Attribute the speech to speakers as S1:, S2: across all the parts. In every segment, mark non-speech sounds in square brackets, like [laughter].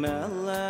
S1: mellow.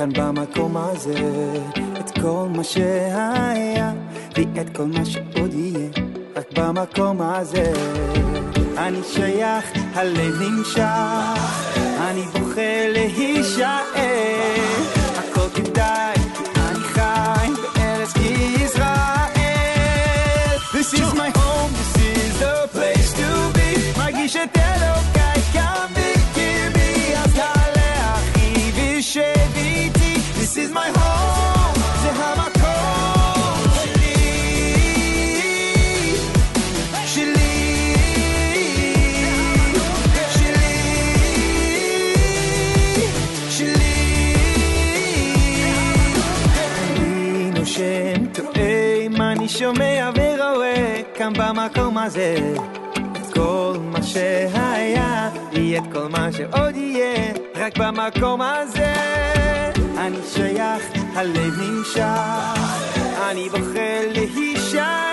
S2: כאן במקום הזה את כל מה שהיה ואת כל מה שעוד יהיה רק במקום הזה. אני שייך, הלב נמשך אני בוכה להישאר הכל כדאי. במקום הזה. את כל מה שהיה יהיה את כל מה שעוד יהיה. רק במקום הזה אני שייך, הלב נמשך. אני בוחר להישאר.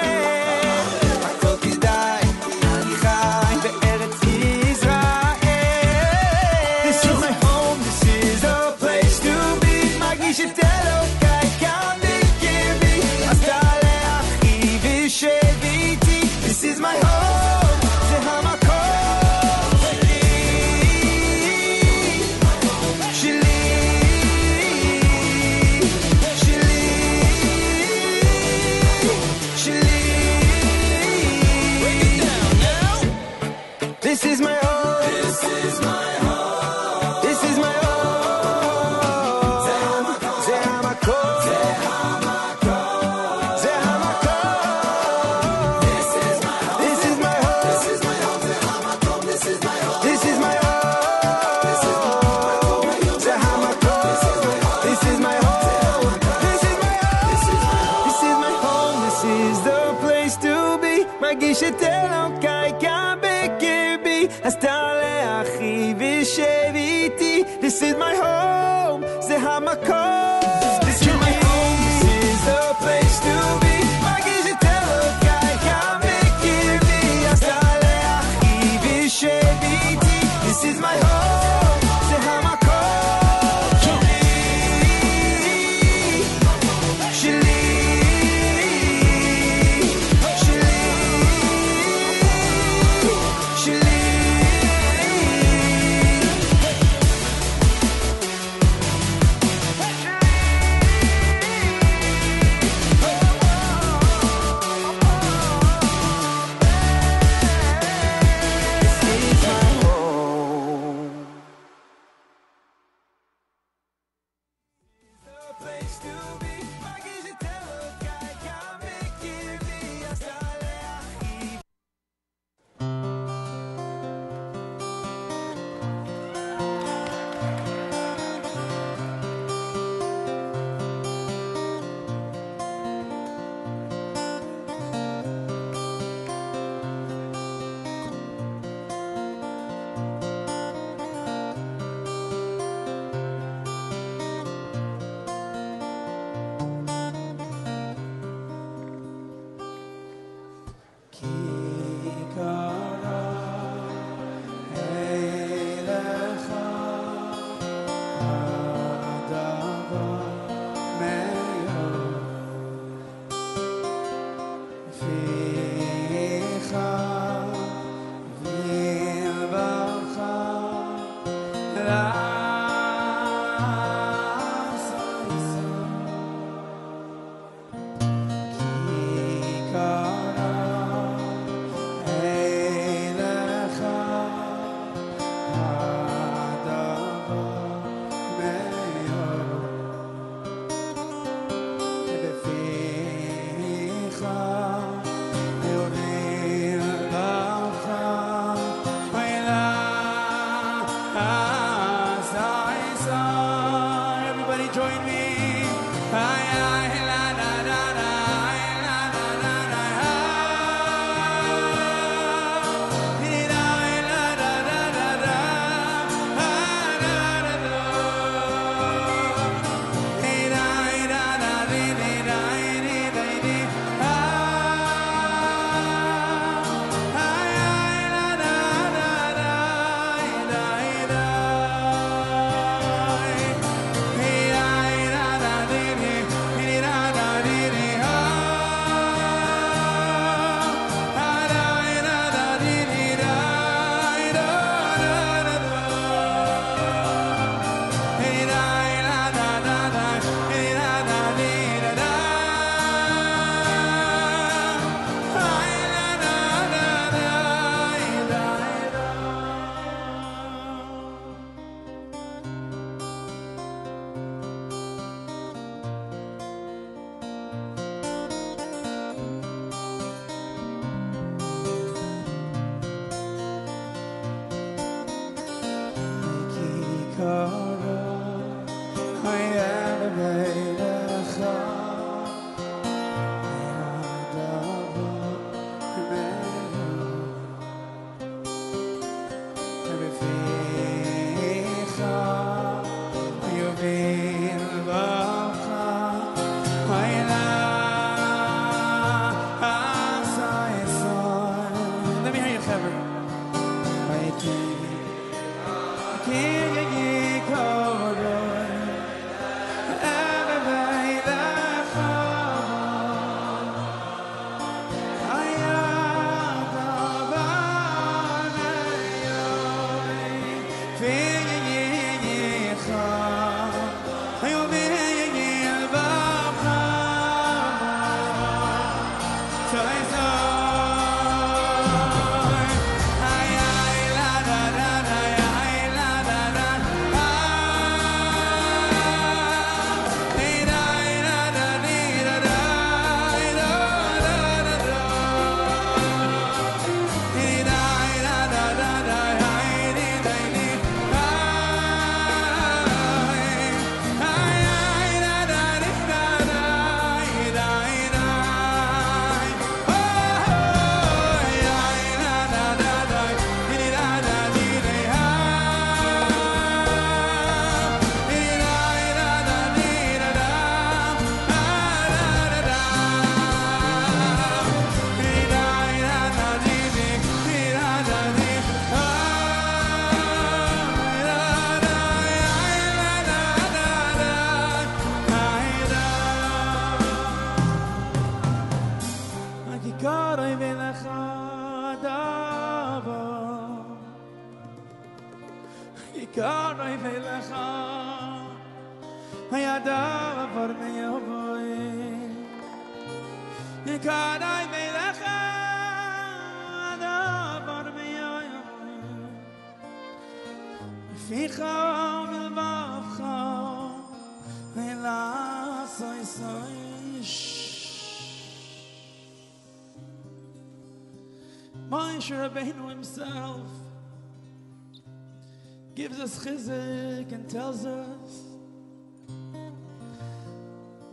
S3: Let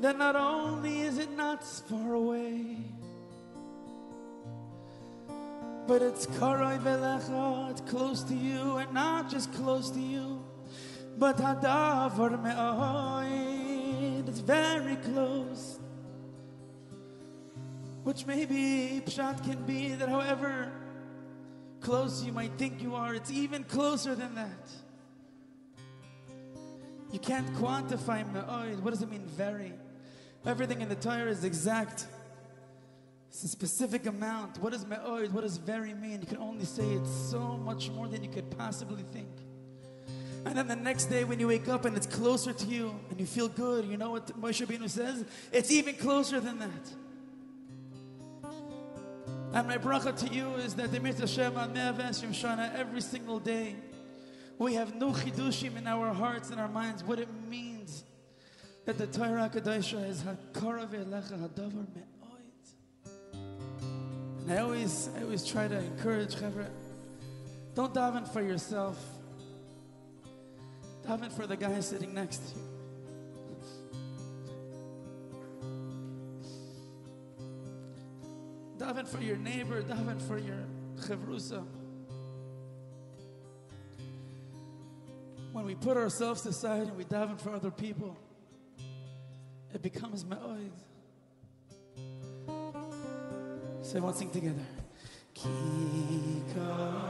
S3: that not only is it not far away, but it's karai velecha, it's close to you, and not just close to you, but hadavar me'oid, it's very close. Which maybe pshat can be that however close you might think you are, it's even closer than that. You can't quantify me'oid. What does it mean, very? Everything in the Torah is exact. It's a specific amount. What does me'oid, what does very mean? You can only say it's so much more than you could possibly think. And then the next day when you wake up and it's closer to you and you feel good, you know what Moshe Rabbeinu says? It's even closer than that. And my bracha to you is that the Hashem on Shana every single day we have new chidushim in our hearts and our minds what it means that the Torah Kadosha is hakara ve'elecha hadavar me'oid. And I always, I always try to encourage Chevra, don't daven for yourself. Daven for the guy sitting next to you. daven for your neighbor, daven for your chevrusa. When we put ourselves aside and we daven for other people, it becomes me'oid. Oh, so everyone sing together. Kikar.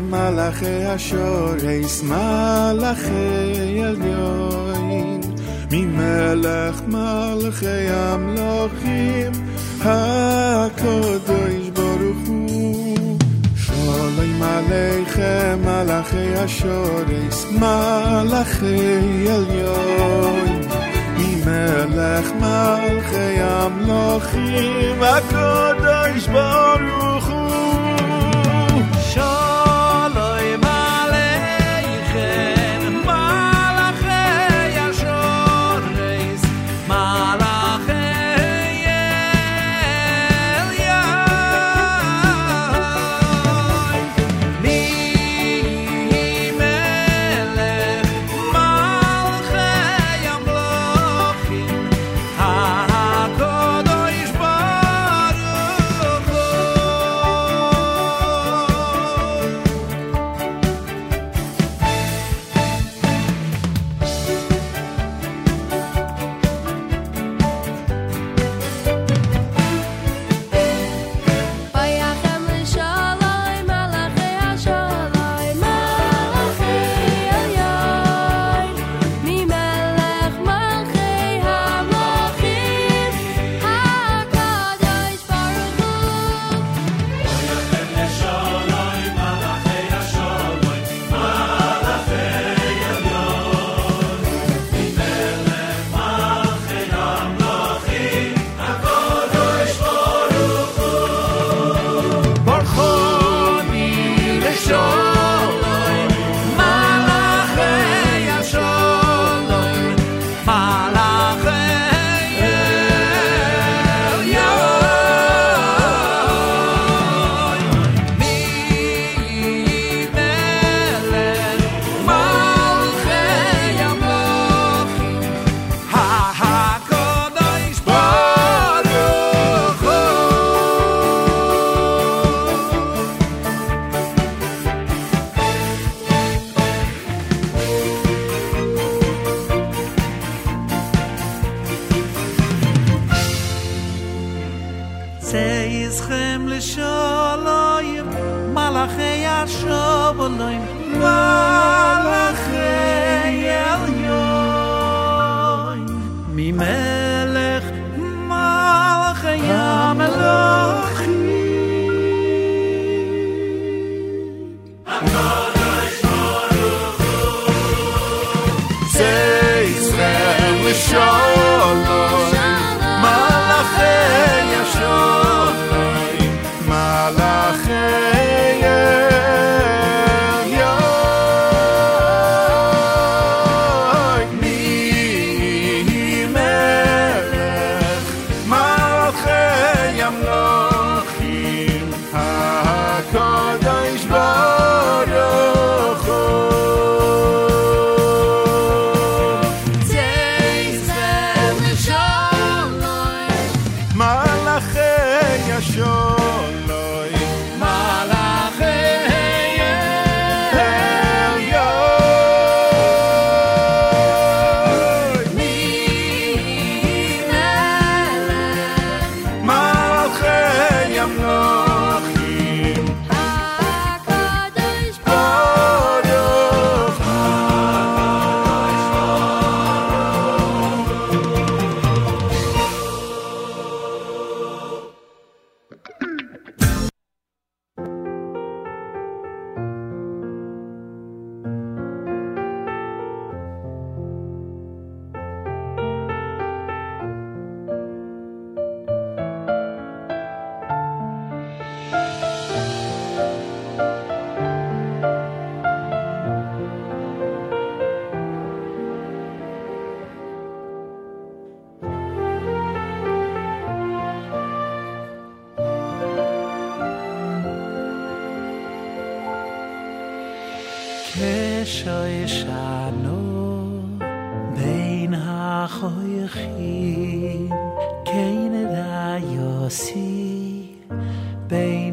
S4: מלאכי השורש, מלאכי עליון, ממלך מלאכי המלוכים, הקדוש ברוך הוא.
S5: שולם עליכם
S4: מלאכי השורש, מלאכי
S5: עליון,
S4: ממלך מלאכי
S5: המלוכים,
S4: הקדוש
S6: ברוך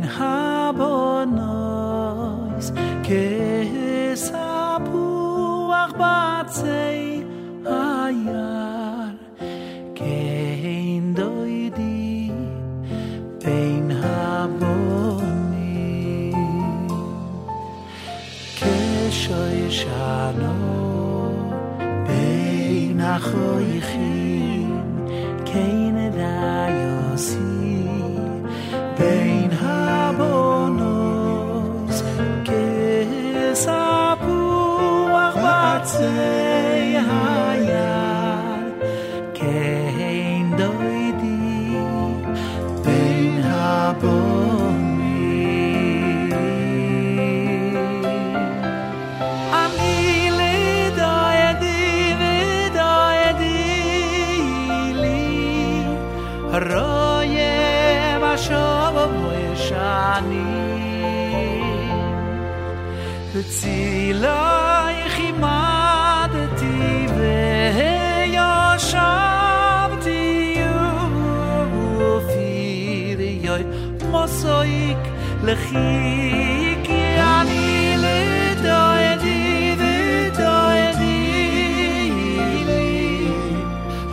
S6: in habonois ke sapu arbatsei ayar ke indoi di pein haboni ke shoy shano pein akhoi לכיה קיעני לדיי די דיי לי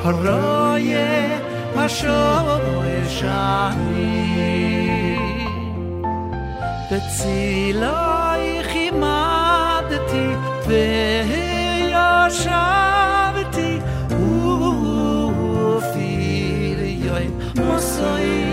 S7: רהיי מאשואו ישעני דצילאי יוי מוסוי.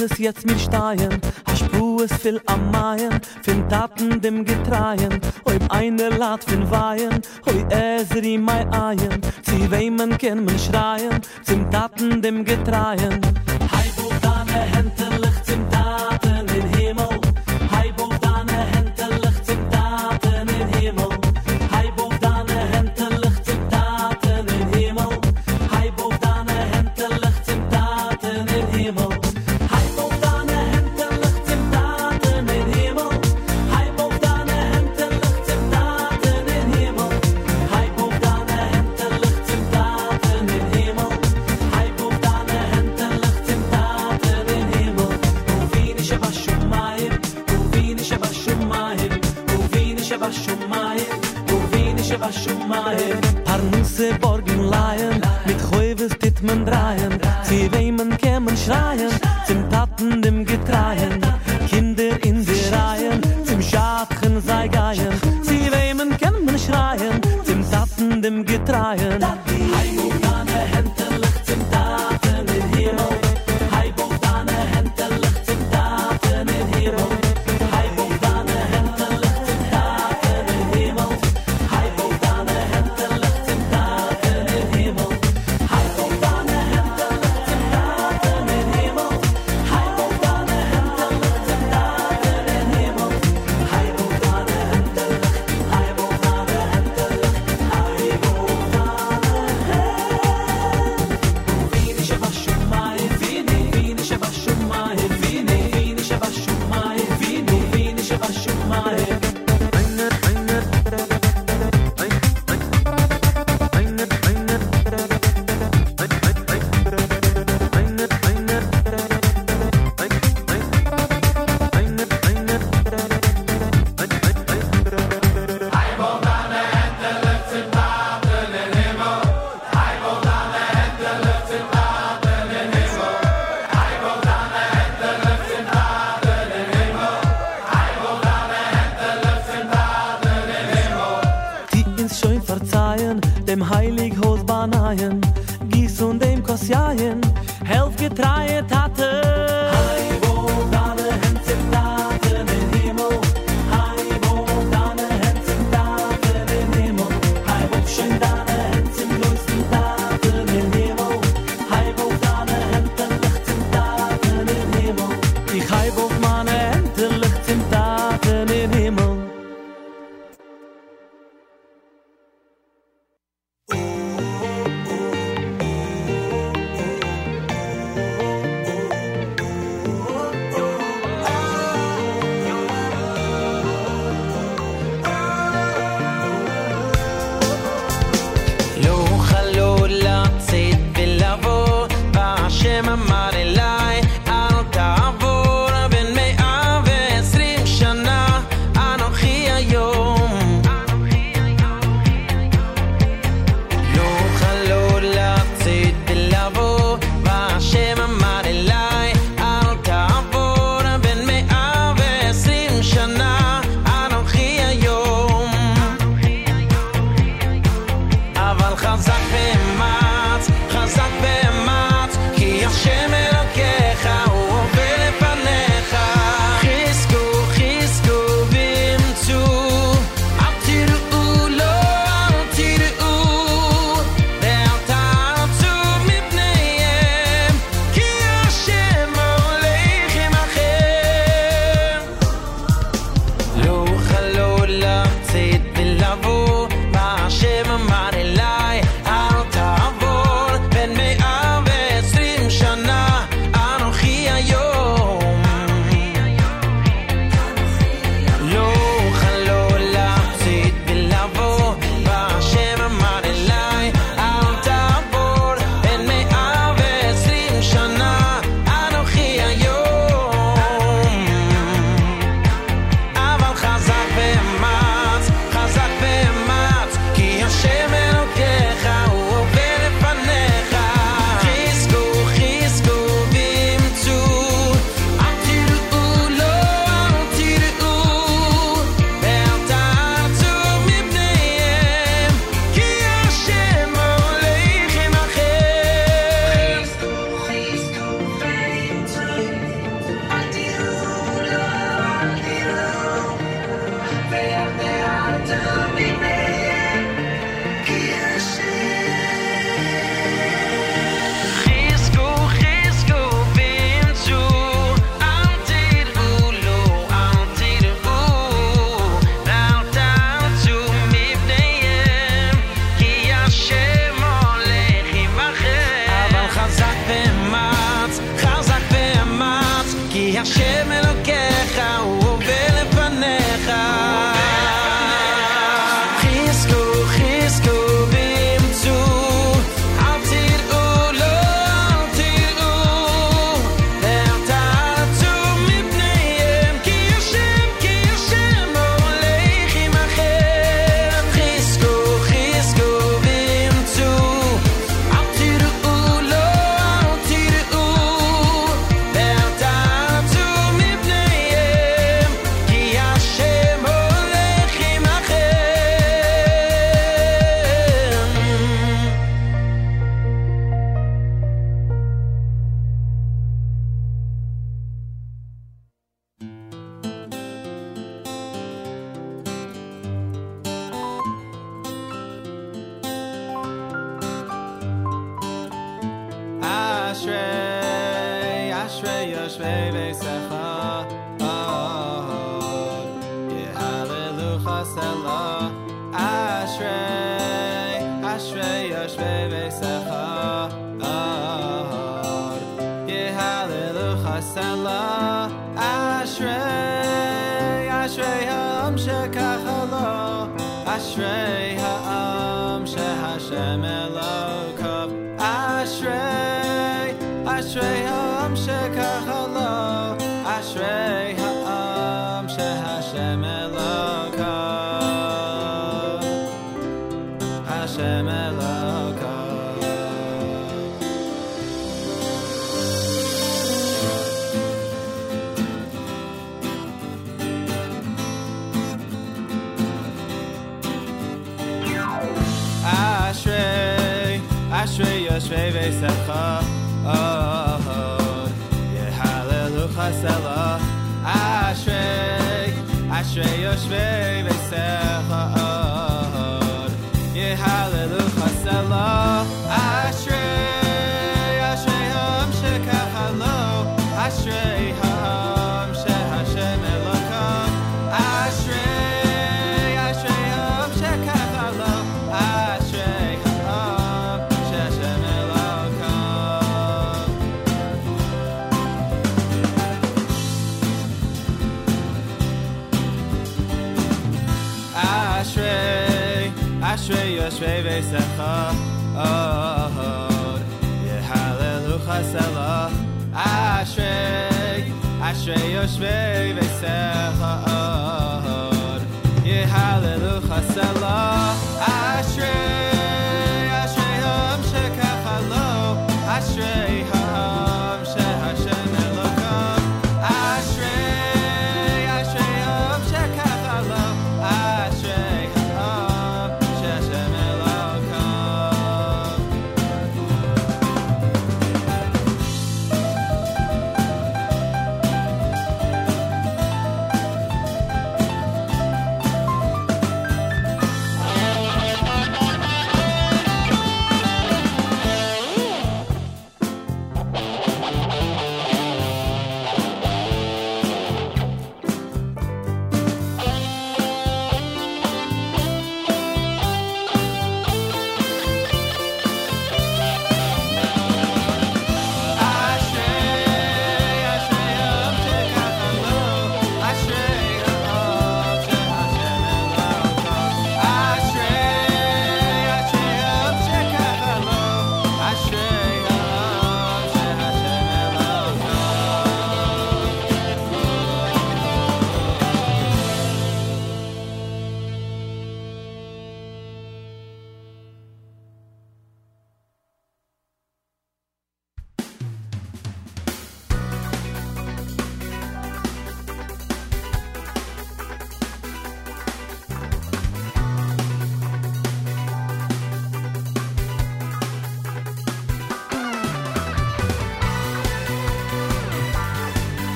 S7: es jetzt mir steien a spues viel am maien fin taten dem getreien. Oi eine lat fin weien? Oi ezri mei eien. Zi wei man ken man schreien. Zum taten dem getreien. Hei wo deine
S8: hente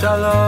S8: shalom.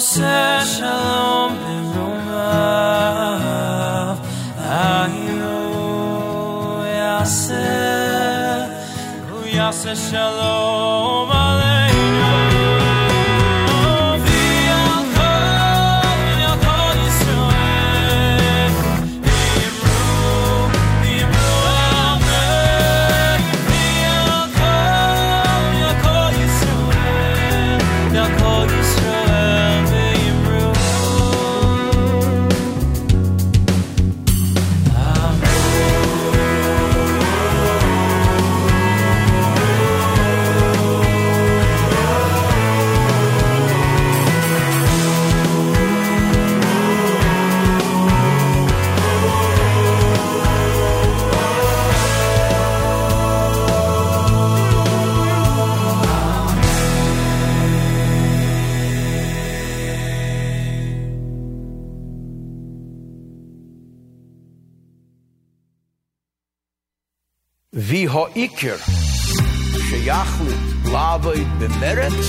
S9: עושה שלום במרומיו, האם הוא יעשה, הוא יעשה שלום
S10: Iker. Shayachlit, Lavoid, Bemeretz,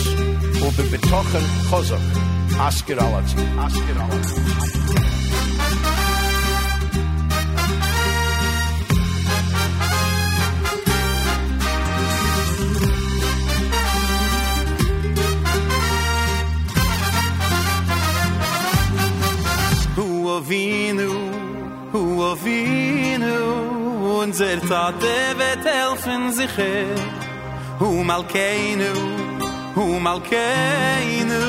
S9: or Bebetochen Chozok. Ask it zate vet helfen sich hu mal keinu hu mal keinu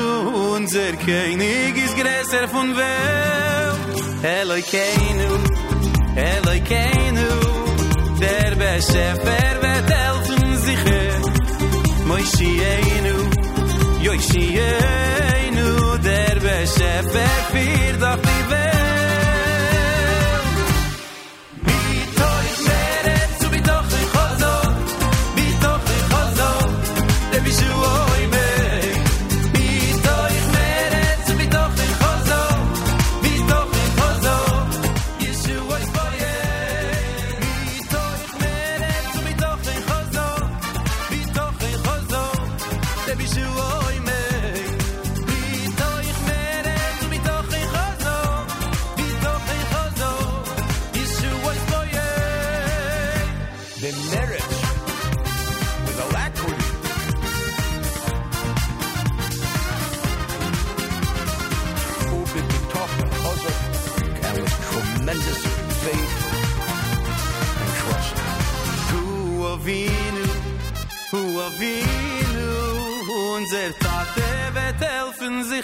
S9: unser keinig is greser fun wel hello keinu hello keinu der beste fer vet helfen sich moi shieinu yoi shieinu der beste fer fir dat wel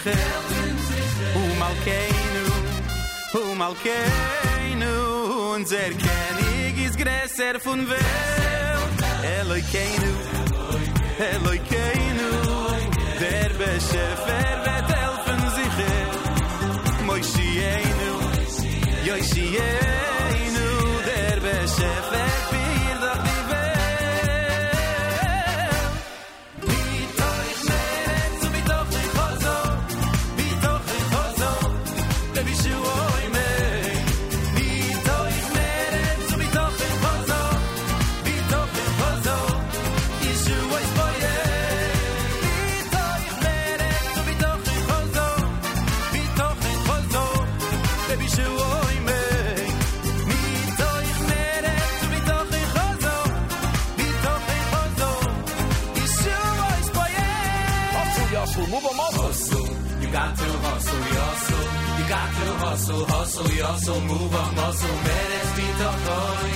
S9: sicher u mal keinu u
S11: mal keinu unser kenig is gresser fun welt eloy keinu eloy keinu der beschefer vet helfen sicher moi shienu.
S10: Hustle,
S11: hustle, hustle. Move on, muscle, meretz bitochoy.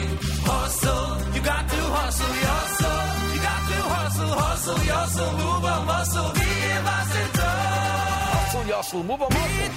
S11: Hustle, you got to hustle, hustle. You got to hustle, hustle, hustle. Move on, muscle, wie was it
S10: Hustle, Yustle, move 'em up.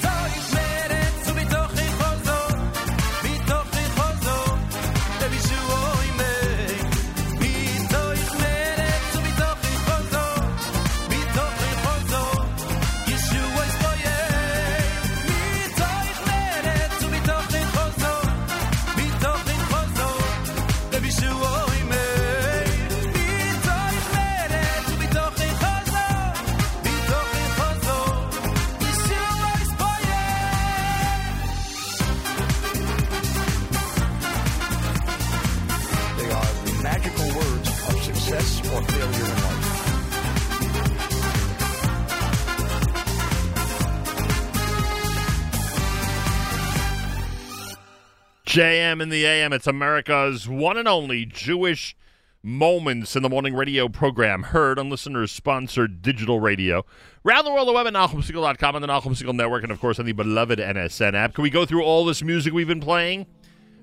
S12: JM in the AM. It's America's one and only Jewish Moments in the Morning radio program, heard on listeners sponsored digital radio. Around the world, the web at NachumSegal.com and the Segal Network, and of course on the beloved NSN app. Can we go through all this music we've been playing?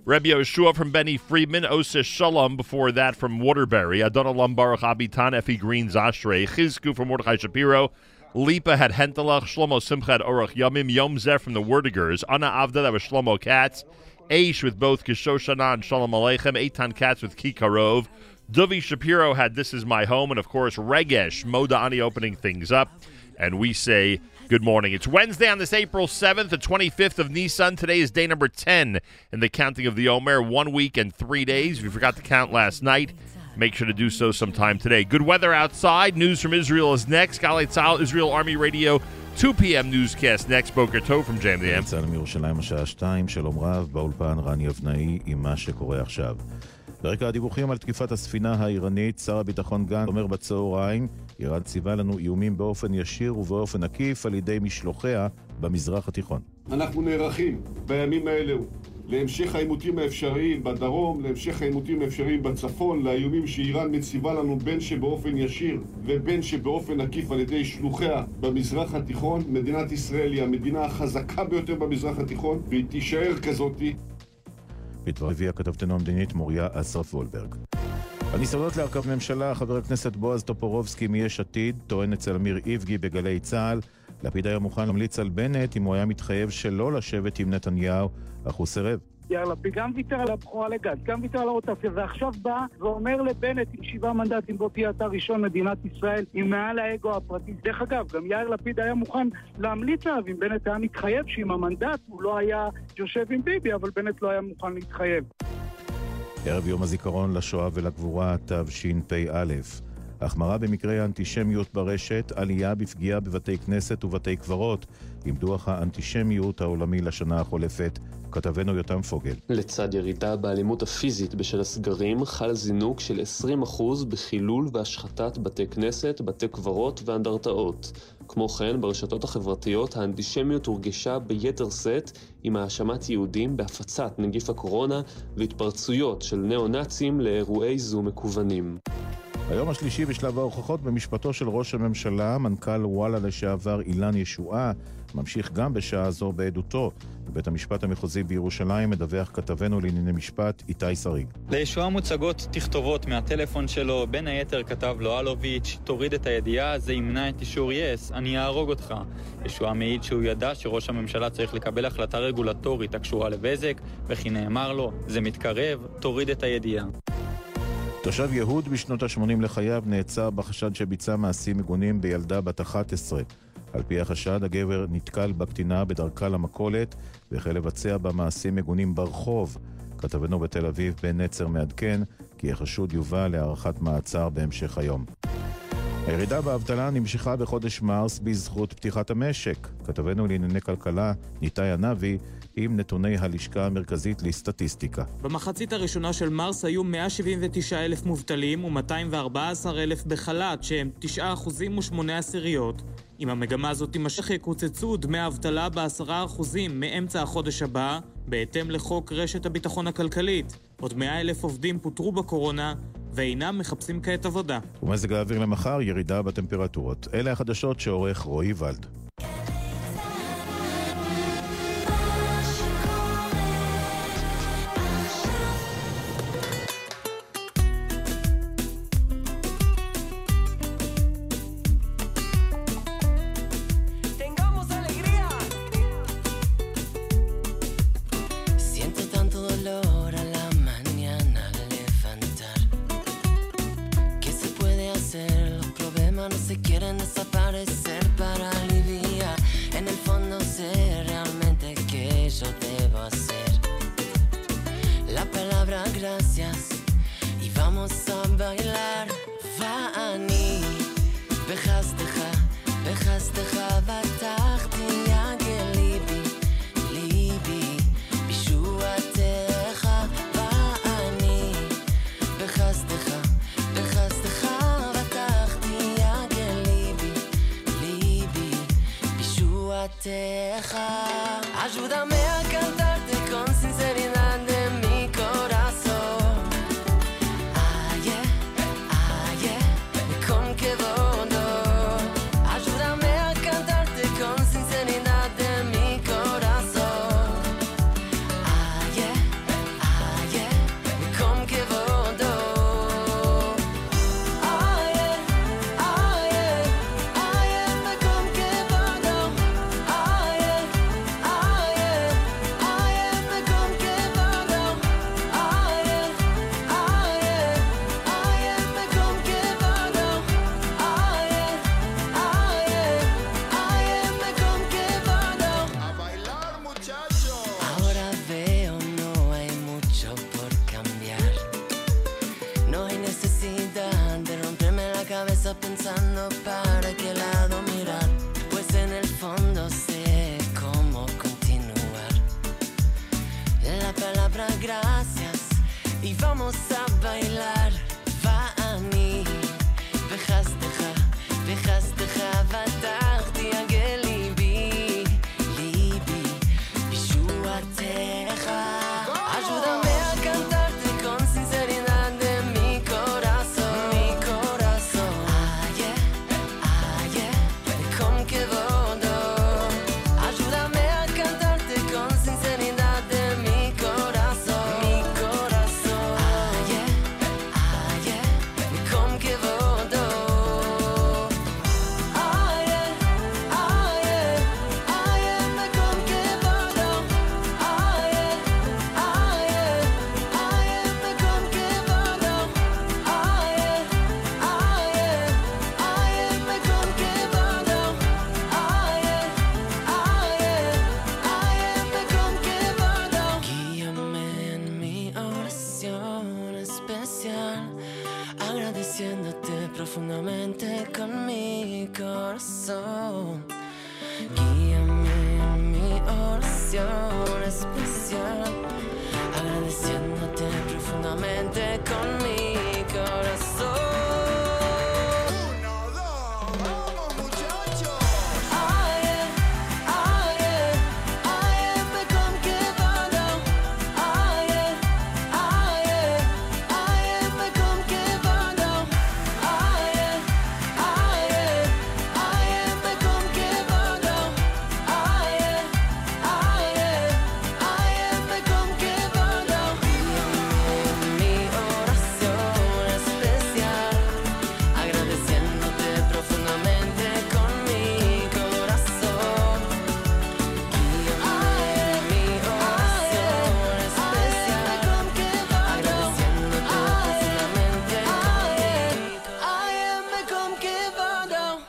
S12: Rebbe Yeshua from Benny Friedman, Osish Shalom before that from Waterbury, Adon Baruch Abitan, Effie Green Zashrei, Chizku from Mordechai Shapiro, Lipa had Hentelach, Shlomo Simcha had Orach Yamim, Yom Zeh from the Wordegers, Anna Avda, that was Shlomo Katz, Aish with both Kishoshana and Shalom Aleichem, Eitan Katz with Kikarov, Duvi Shapiro had This Is My Home, and of course Regesh, Modani opening things up, and we say good morning. It's Wednesday on this April 7th, the 25th of Nisan. Today is day number 10 in the counting of the Omer, one week and three days. If you forgot to count last night, make sure to do so sometime today. Good weather outside. News from Israel is next. Tzahal, Israel Army Radio, 2 p.m. newscast next. Boker Tov from Jam the M.
S13: צה"ל מירושלים השעה 2, שלום רב, באולפן רני אבנאי עם מה שקורה עכשיו. ברקע הדיווחים על תקיפת הספינה האיראנית, שר הביטחון גנץ אומר בצהריים, איראן ציווה לנו איומים באופן ישיר ובאופן עקיף על ידי משלוחיה במזרח התיכון.
S14: אנחנו נערכים בימים האלו להמשך העימותים האפשריים בדרום, להמשך העימותים האפשריים בצפון, לאיומים שאיראן מציבה לנו בין שבאופן ישיר ובין שבאופן עקיף על ידי שלוחיה במזרח התיכון. מדינת ישראל היא המדינה החזקה ביותר במזרח התיכון והיא תישאר כזאתי.
S13: בדבר הביאה כתבתנו המדינית מוריה אסרף וולברג. על ניסיונות להרכב ממשלה, חבר הכנסת בועז טופורובסקי מיש עתיד טוען אצל אמיר איבגי בגלי צה"ל לפיד היה מוכן להמליץ על בנט אם הוא היה מתחייב שלא לשבת עם נתניהו, אך הוא סירב.
S15: יאיר לפיד גם ויתר על הבכורה לגז, גם ויתר על הרוטציה, ועכשיו בא ואומר לבנט עם שבעה מנדטים, בוא תהיה אתה ראשון מדינת ישראל, עם מעל האגו הפרטי. דרך אגב, גם יאיר לפיד היה מוכן להמליץ עליו אם בנט היה מתחייב שעם המנדט הוא לא היה יושב עם ביבי, אבל בנט לא היה מוכן להתחייב.
S13: ערב יום הזיכרון לשואה ולגבורה תשפ"א. החמרה במקרי האנטישמיות ברשת, עלייה בפגיעה בבתי כנסת ובתי קברות, עם דוח האנטישמיות העולמי לשנה החולפת. כתבנו יותם פוגל.
S16: לצד ירידה באלימות הפיזית בשל הסגרים, חל זינוק של 20% בחילול והשחתת בתי כנסת, בתי קברות ואנדרטאות. כמו כן, ברשתות החברתיות האנטישמיות הורגשה ביתר שאת עם האשמת יהודים בהפצת נגיף הקורונה והתפרצויות של ניאו-נאצים לאירועי זום מקוונים.
S17: היום השלישי בשלב ההוכחות במשפטו של ראש הממשלה, מנכ"ל וואלה לשעבר אילן ישועה, ממשיך גם בשעה זו בעדותו. בבית המשפט המחוזי בירושלים מדווח כתבנו לענייני משפט איתי שריג.
S18: לישועה מוצגות תכתובות מהטלפון שלו, בין היתר כתב לו אלוביץ', תוריד את הידיעה, זה ימנע את אישור יס, אני אהרוג אותך. ישועה מעיד שהוא ידע שראש הממשלה צריך לקבל החלטה רגולטורית הקשורה לבזק, וכי נאמר לו, זה מתקרב, תוריד את הידיעה.
S17: תושב יהוד בשנות ה-80 לחייו נעצר בחשד שביצע מעשים מגונים בילדה בת 11. על פי החשד, הגבר נתקל בקטינה בדרכה למכולת והחל לבצע בה מעשים מגונים ברחוב. כתבנו בתל אביב בן נצר מעדכן כי החשוד יובא להארכת מעצר בהמשך היום. הירידה באבטלה נמשכה בחודש מרס בזכות פתיחת המשק. כתבנו לענייני כלכלה, ניתאי ענבי, עם נתוני הלשכה המרכזית לסטטיסטיקה.
S19: במחצית הראשונה של מרס היו 179 אלף מובטלים ו-214 אלף בחל"ת, שהם 9 אחוזים ו-8 עשיריות. אם המגמה הזאת תימשך, יקוצצו דמי האבטלה ב-10 אחוזים מאמצע החודש הבא, בהתאם לחוק רשת הביטחון הכלכלית. עוד 100 אלף עובדים פוטרו בקורונה, ואינם מחפשים כעת עבודה.
S17: ומזג האוויר למחר, ירידה בטמפרטורות. אלה החדשות שעורך רועי ולד.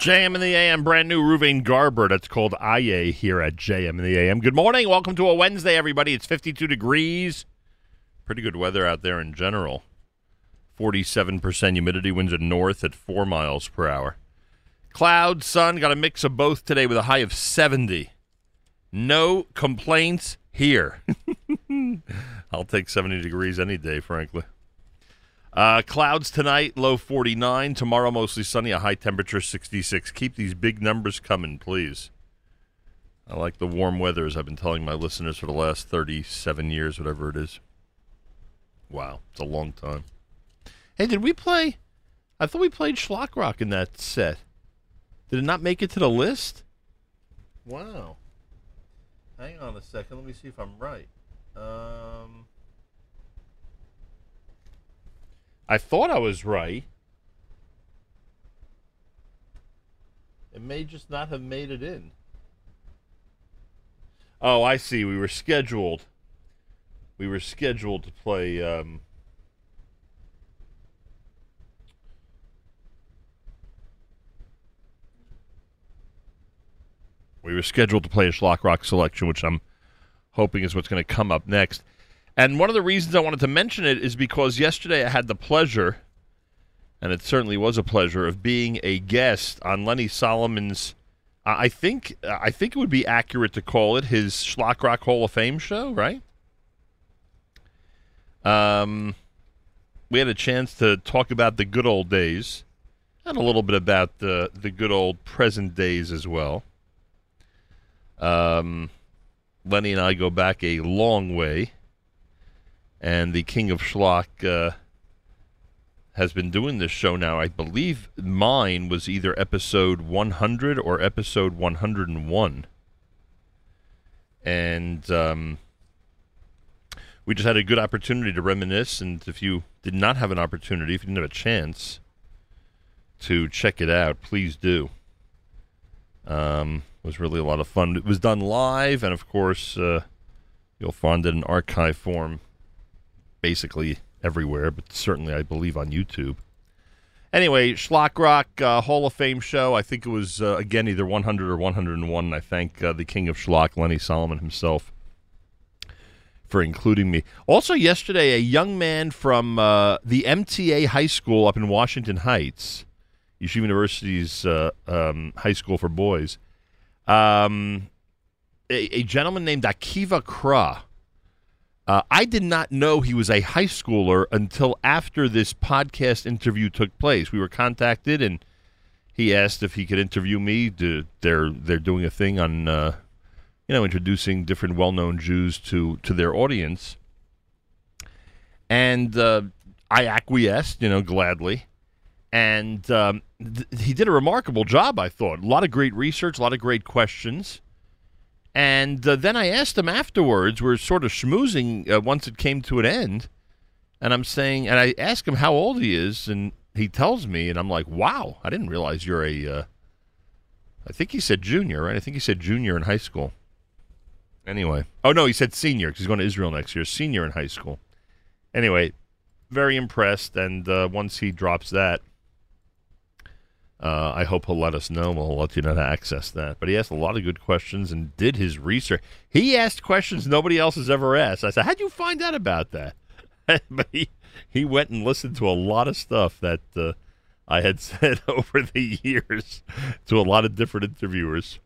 S12: JM in the AM, brand new Ruvain Garber. That's called IA here at JM in the AM. Good morning. Welcome to a Wednesday, everybody. It's 52 degrees. Pretty good weather out there in general. 47% humidity, winds at north at 4 miles per hour. Cloud, sun, got a mix of both today with a high of 70. No complaints here. [laughs] I'll take 70 degrees any day, frankly. Uh, clouds tonight, low 49. Tomorrow, mostly sunny, a high temperature 66. Keep these big numbers coming, please. I like the warm weather, as I've been telling my listeners for the last 37 years, whatever it is. Wow, it's a long time. Hey, did we play? I thought we played Schlock Rock in that set. Did it not make it to the list? Wow. Hang on a second. Let me see if I'm right. Um. I thought I was right. It may just not have made it in. Oh, I see. We were scheduled. We were scheduled to play. Um, we were scheduled to play a Schlock Rock selection, which I'm hoping is what's going to come up next. And one of the reasons I wanted to mention it is because yesterday I had the pleasure, and it certainly was a pleasure, of being a guest on Lenny Solomon's. I think I think it would be accurate to call it his Schlock Rock Hall of Fame show, right? Um, we had a chance to talk about the good old days, and a little bit about the the good old present days as well. Um, Lenny and I go back a long way and the King of Schlock uh, has been doing this show now. I believe mine was either episode 100 or episode 101. And um, we just had a good opportunity to reminisce. And if you did not have an opportunity, if you didn't have a chance to check it out, please do. Um, it was really a lot of fun. It was done live, and of course, uh, you'll find it in archive form basically everywhere, but certainly I believe on YouTube. Anyway, Schlock Rock uh, Hall of Fame show. I think it was uh, again either 100 or 101. And I thank uh, the King of Schlock, Lenny Solomon himself, for including me. Also, yesterday, a young man from uh, the MTA High School up in Washington Heights, Yeshiva University's uh, um, high school for boys, um, a, a gentleman named Akiva Krah. Uh, I did not know he was a high schooler until after this podcast interview took place. We were contacted, and he asked if he could interview me. To, they're they're doing a thing on, uh, you know, introducing different well-known Jews to to their audience, and uh, I acquiesced, you know, gladly. And um, th- he did a remarkable job, I thought. A lot of great research, a lot of great questions. And uh, then I asked him afterwards. We're sort of schmoozing uh, once it came to an end, and I'm saying, and I ask him how old he is, and he tells me, and I'm like, "Wow, I didn't realize you're a." Uh, I think he said junior, right? I think he said junior in high school. Anyway, oh no, he said senior because he's going to Israel next year. Senior in high school. Anyway, very impressed, and uh, once he drops that, uh, I hope he'll let us know. We'll let you know how to access that. But he asked a lot of good questions and did his research. He asked questions nobody else has ever asked. I said, "How'd you find out about that?" [laughs] but he he went and listened to a lot of stuff that uh, I had [laughs] said over the years to a lot of different interviewers.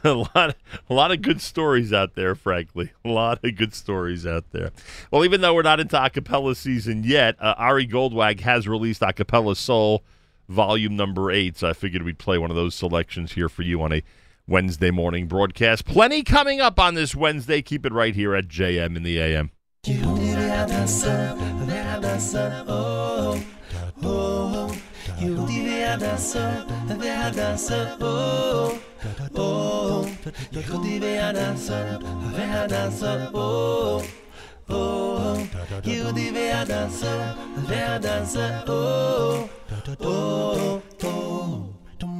S12: [laughs] a lot, a lot of good stories out there. Frankly, a lot of good stories out there. Well, even though we're not into acapella season yet, uh, Ari Goldwag has released acapella soul volume number eight. So I figured we'd play one of those selections here for you on a Wednesday morning broadcast. Plenty coming up on this Wednesday. Keep it right here at JM in the AM.
S20: Oh, you dancer, dancer, oh. Oh, oh, oh. או,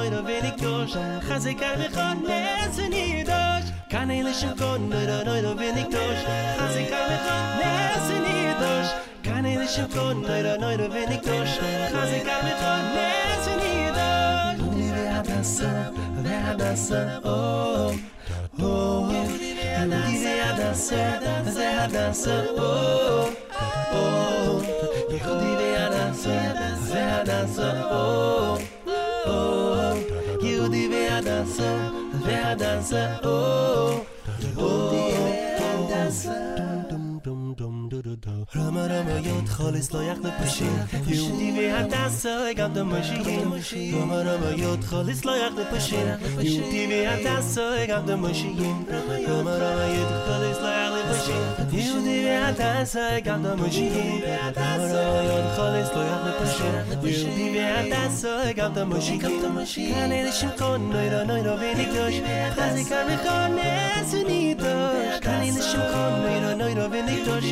S20: noyra wenn ik dosh khaze kar me kho leheres wenn ik dosh kan ele shimcho noyra noyra wenn ik dosh khaze kar me kho leheres wenn ik dosh kan ele shimcho noyra noyra wenn ik dosh khaze kar me kho leheres wenn ik dosh Udi ve hadasa ve hadasa oh. Oh Udi ve hadasa ve hadasa oh. Oh Yehudi ve hadasa ve hadasa oh oh ve hadasa oh دا رما رما خالص لایق نپشین پیودی به هر دست های گم دماشین رما رما خالص لایق نپشین پیودی به هر دست های گم دماشین رما رما خالص لایق نپشین پیودی به هر دست های گم دماشین رما رما خالص لایق نپشین پیودی به هر دست های گم دماشین کنه دشم کن نایرا نایرا بینی کاش خزی کرمی خانه سونی داشت. کنه دشم کن نایرا نایرا بینی کاش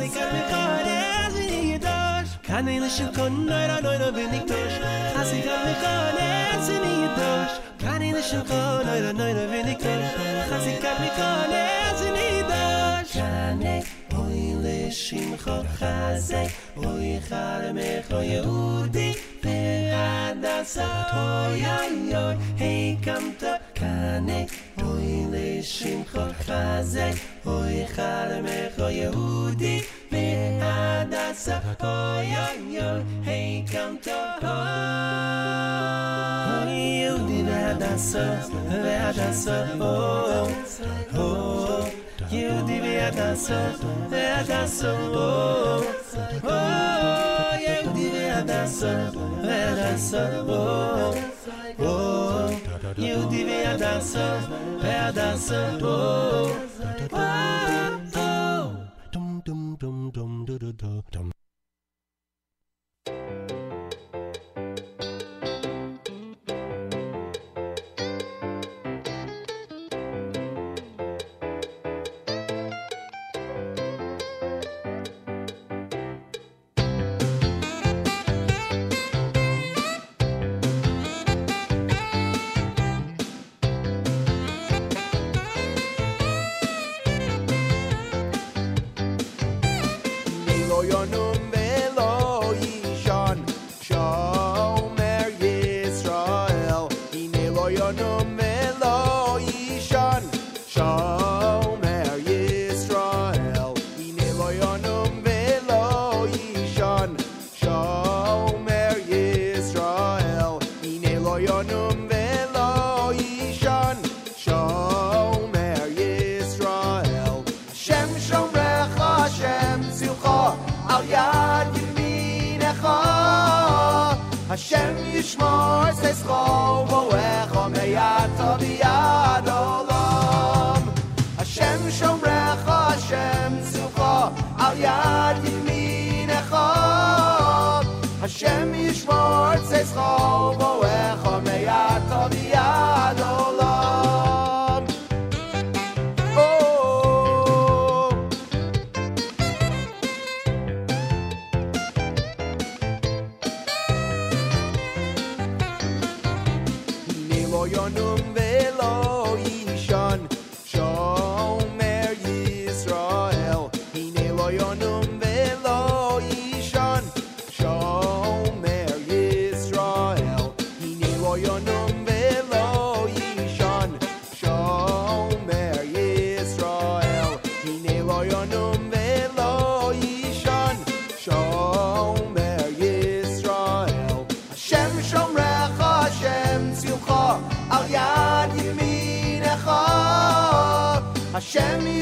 S20: sie kann mir gerade als wie die Gedosch Kann ich nicht in Kunden, nein, nein, nein, bin ich durch Als ich kann mir gerade als wie die Gedosch Kann ich nicht in Kunden, nein, nein, nein, bin ich durch Als ich kann mir gerade als wie die Gedosch Kann ich Oy le shimcho khazek oy khar me khoy Yehudi Ve'adasa Oy oy oy Hey kamta Oy Yehudi. Ve'adasa Ve'adasa Oh Oh Yehudi Ve'adasa Ve'adasa Oh Oh Yehudi Ve'adasa Ve'adasa Oh Oh Yehudi Ve'adasa Ve'adasa Oh oh, oh Dum dum dum dum dum dum dum.
S21: Lo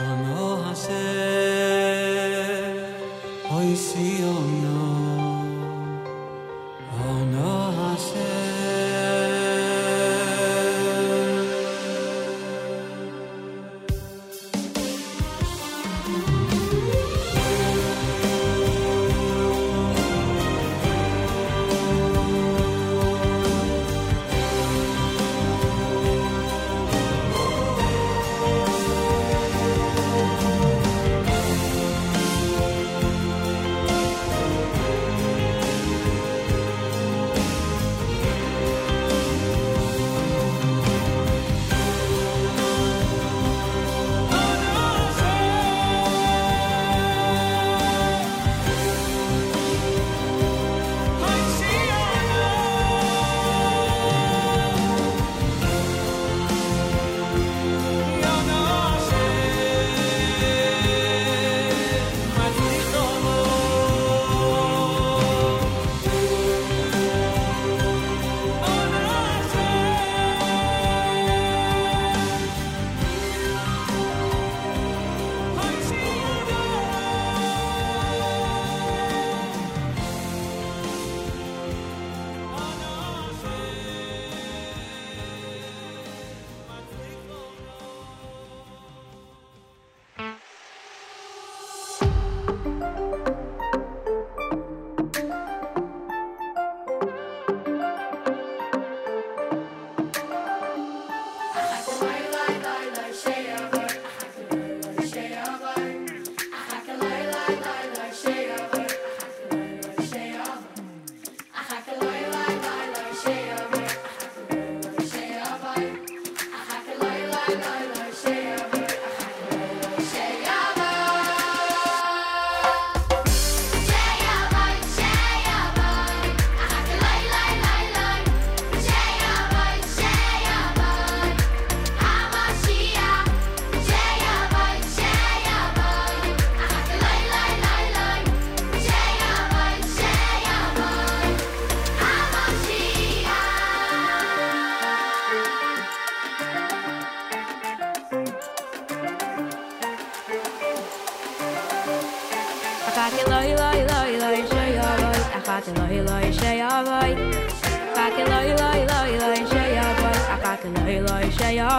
S21: Ano Hashem, hoy si
S7: ono.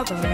S22: Shay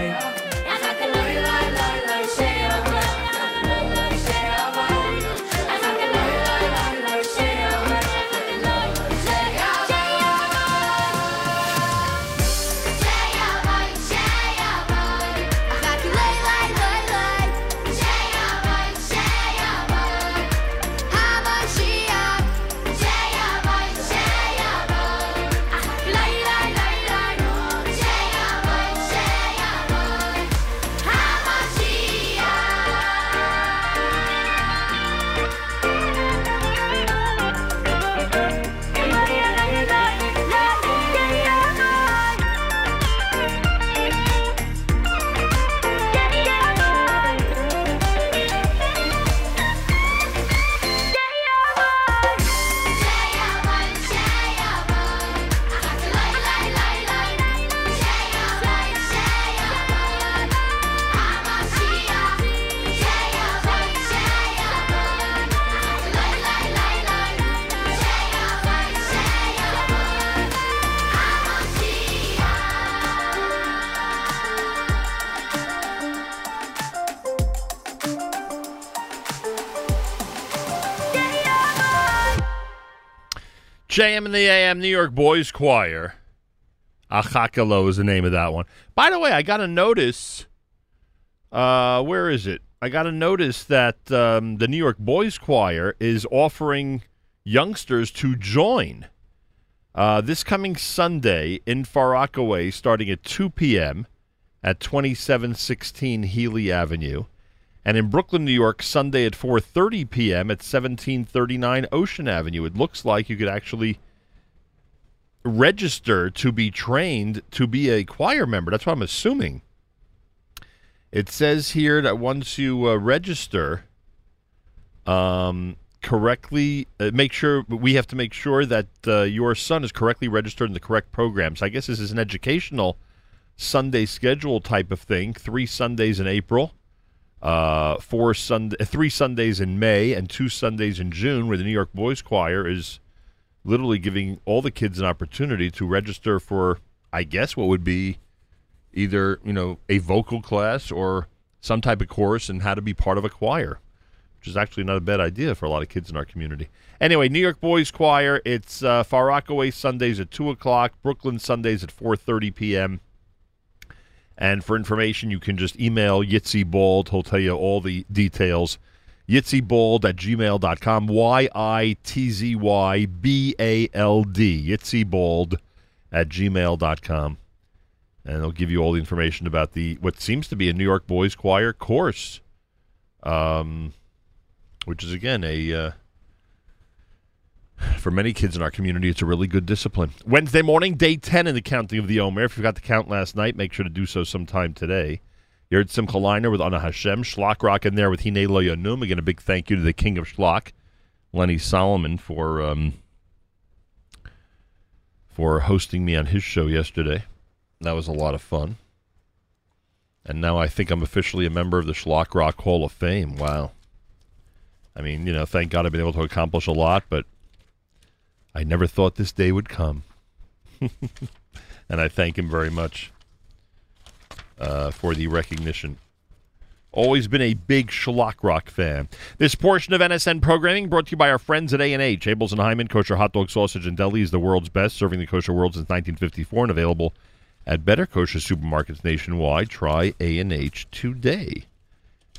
S12: JM in the AM New York Boys Choir. Achakalo is the name of that one. By the way, I got a notice. Uh, where is it? I got a notice that um, the New York Boys Choir is offering youngsters to join uh, this coming Sunday in Far Rockaway, starting at 2 p.m. at 2716 Healy Avenue, and in Brooklyn, New York, Sunday at 4:30 p.m. at 1739 Ocean Avenue. It looks like you could actually register to be trained to be a choir member. That's what I'm assuming. It says here that once you uh, register, um, correctly uh, make sure we have to make sure that uh, your son is correctly registered in the correct programs. I guess this is an educational Sunday schedule type of thing. Three Sundays in April, uh, four Sunday, three Sundays in May, and two Sundays in June, where the New York Boys Choir is literally giving all the kids an opportunity to register for, I guess, what would be either you know a vocal class or some type of course and how to be part of a choir, which is actually not a bad idea for a lot of kids in our community. Anyway, New York Boys Choir. It's uh, Far Rockaway Sundays at two o'clock, Brooklyn Sundays at four thirty p.m. And for information, you can just email Yitzy Bald. He'll tell you all the details. YitzyBald at gmail.com. Y I T Z Y B A L D. YitzyBald at gmail.com. And they'll give you all the information about the what seems to be a New York Boys Choir course, um, which is, again, a. Uh, for many kids in our community, it's a really good discipline. Wednesday morning, day 10 in the counting of the Omer. If you forgot to count last night, make sure to do so sometime today. You heard Simcha Leiner with Anna Hashem, Schlock Rock in there with Hine Lo Yanum. Again, a big thank you to the king of Schlock, Lenny Solomon, for um, for hosting me on his show yesterday. That was a lot of fun. And now I think I'm officially a member of the Schlock Rock Hall of Fame. Wow. I mean, you know, thank God I've been able to accomplish a lot, but I never thought this day would come. [laughs] and I thank him very much uh, for the recognition. Always been a big Schlock Rock fan. This portion of NSN programming brought to you by our friends at A&H. Abeles and Heymann, kosher hot dog sausage and deli is the world's best, serving the kosher world since 1954 and available at better kosher supermarkets nationwide. Try A&H today.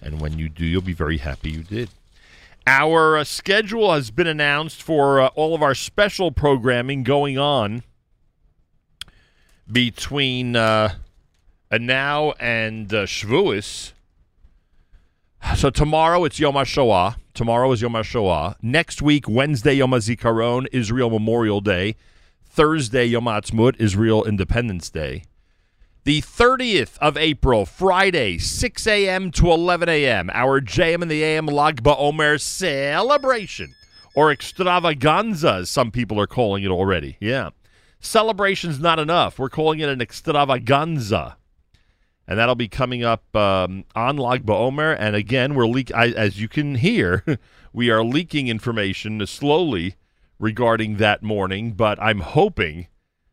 S12: And when you do, you'll be very happy you did. Our uh, schedule has been announced for uh, all of our special programming going on between uh, now and uh, Shavuos. So tomorrow it's Yom HaShoah. Tomorrow is Yom HaShoah. Next week, Wednesday, Yom HaZikaron, Israel Memorial Day. Thursday, Yom HaAtzmaut, Israel Independence Day. The 30th of April, Friday, 6 a.m. to 11 a.m., our JM in the AM Lag Omer celebration, or extravaganza, as some people are calling it already. Yeah. Celebration's not enough. We're calling it an extravaganza. And that'll be coming up um, on Lag Omer. And again, we're leak- I, as you can hear, [laughs] we are leaking information slowly regarding that morning, but I'm hoping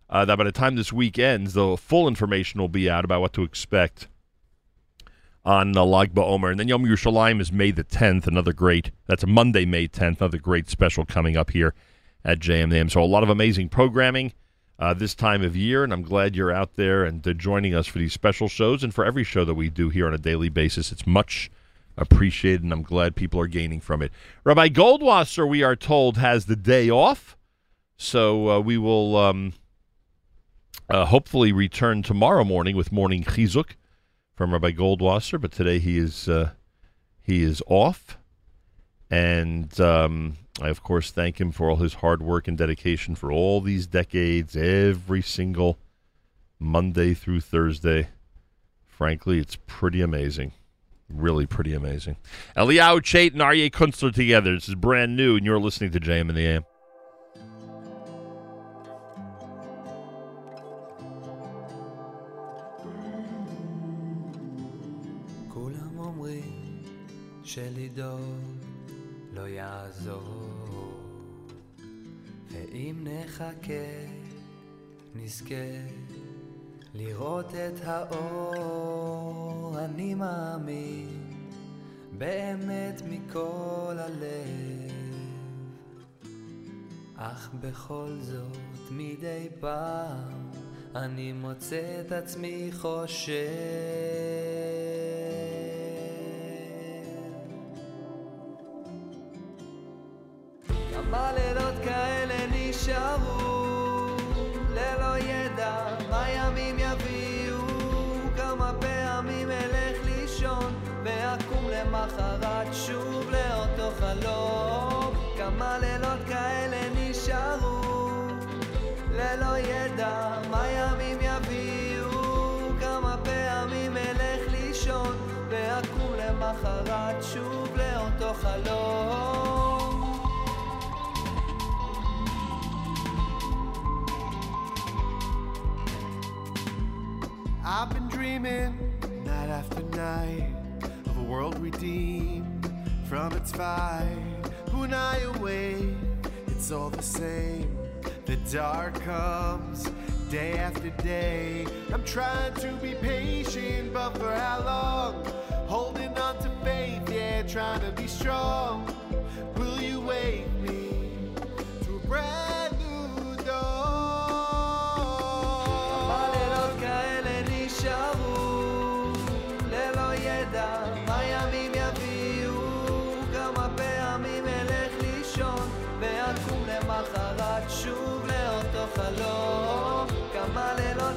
S12: uh, that by the time this week ends, the full information will be out about what to expect on uh, Lag BaOmer. And then Yom Yerushalayim is May the 10th, another great, that's a Monday, May 10th, another great special coming up here at JMM. So a lot of amazing programming uh, this time of year, and I'm glad you're out there and uh, joining us for these special shows and for every show that we do here on a daily basis. It's much appreciated, and I'm glad people are gaining from it. Rabbi Goldwasser, we are told, has the day off, so uh, we will um, uh, hopefully return tomorrow morning with morning chizuk from Rabbi Goldwasser. But today he is uh, he is off, and um, I of course thank him for all his hard work and dedication for all these decades, every single Monday through Thursday. Frankly, it's pretty amazing. Really pretty amazing. Eliyahu Chait and Aryeh Kunstler together. This is brand new, and you're listening to JM in the AM.
S21: נחכה נזכה לראות את האור. אני מאמין באמת מכל הלב. אך בכל זאת מדי פעם אני מוצא את עצמי חושב כמה לילות כאלה נשארו ללא ידע מה ימים יביאו. כמה פעמים אלך לישון ואקום למחרת שוב לאותו חלום. כמה לילות כאלה נשארו ללא ידע מה ימים יביאו. כמה פעמים אלך לישון ואקום למחרת שוב לאותו חלום
S6: I've been dreaming night after night of a world redeemed from its fight. When I awake, it's all the same. The dark comes day after day. I'm trying to be patient, but for how long? Holding on to faith, yeah, trying to be strong. Will you wake me to a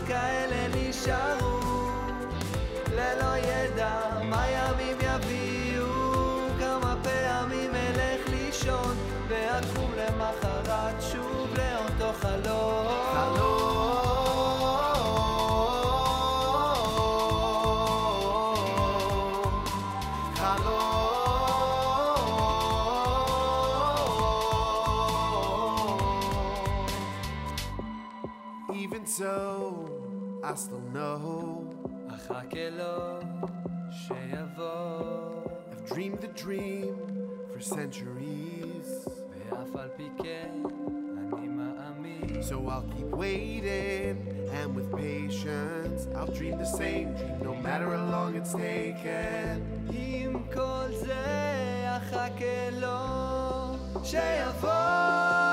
S21: כאלה נשארו ללא ידע מה ימים יביאו כמה פעמים אלך לישון ואקום למחרת שוב לאותו חלום
S6: Even so, I still know
S21: אחכה לו שיבוא
S6: I've dreamed the dream for centuries.
S21: ואף על פי כן אני מאמין
S6: So I'll keep waiting, and with patience, I'll dream the same dream no matter how long it's taken.
S21: עם כל זה אחכה לו שיבוא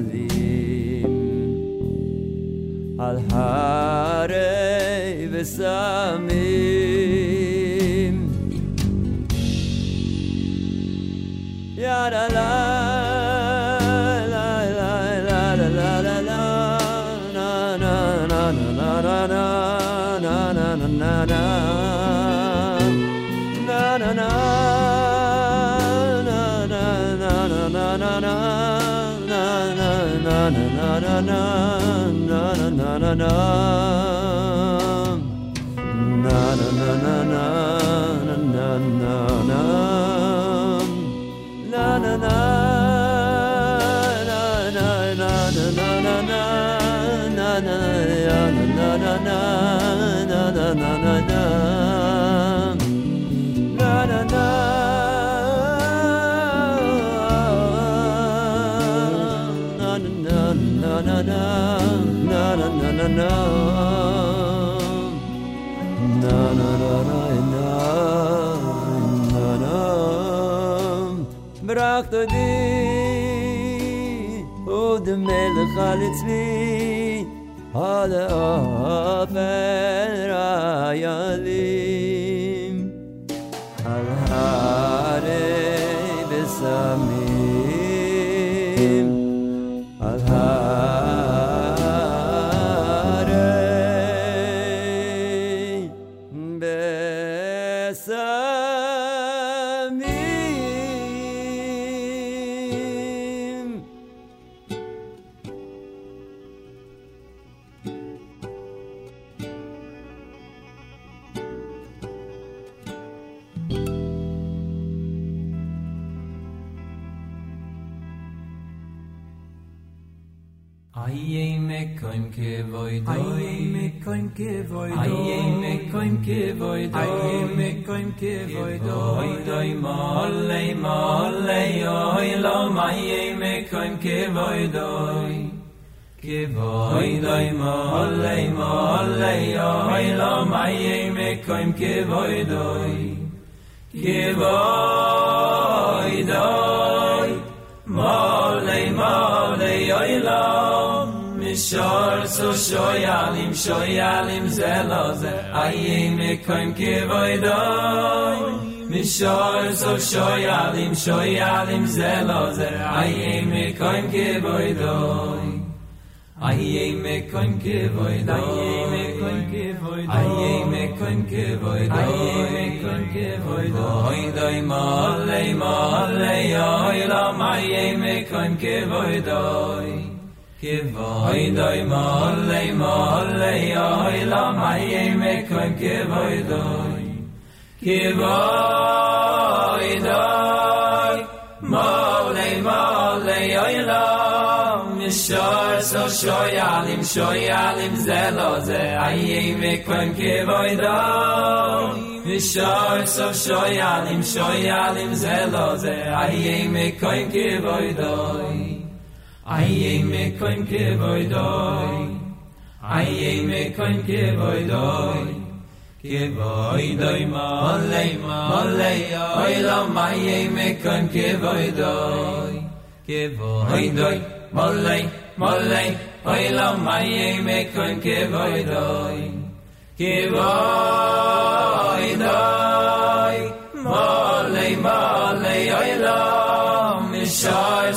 S23: Gandhi. do o de mel khalit
S11: vi hal a fer voy doy doy molle molle oy lo aye me koim ke voy doy ke voy doy molle molle oy lo aye me koim ke voy doy ke voy doy mi shoyalim shoyalim zeloze ayim im kein geveidai mi shoyalim shoyalim zeloze ay im kein geveidai ay im kein geveidai ay im kein geveidai ay im kein geveidai kein geveidai mal le mal ya ilama ay im kein geveidai doy molle molle la maye me koim kevoy doy Kevoy doy molle la mishor so shoyalim shoyalim zelo ze aye me koim kevoy Mishor so shoyalim shoyalim zelo ze aye me koim kevoy Aye me koim ke voy doy. Aye me koim ke voy doy. Ke voy doy molle molle oy lo maye me koim ke voy doy. Ke voy doy molle molle oy lo maye me koim ke voy doy. Ke voy doy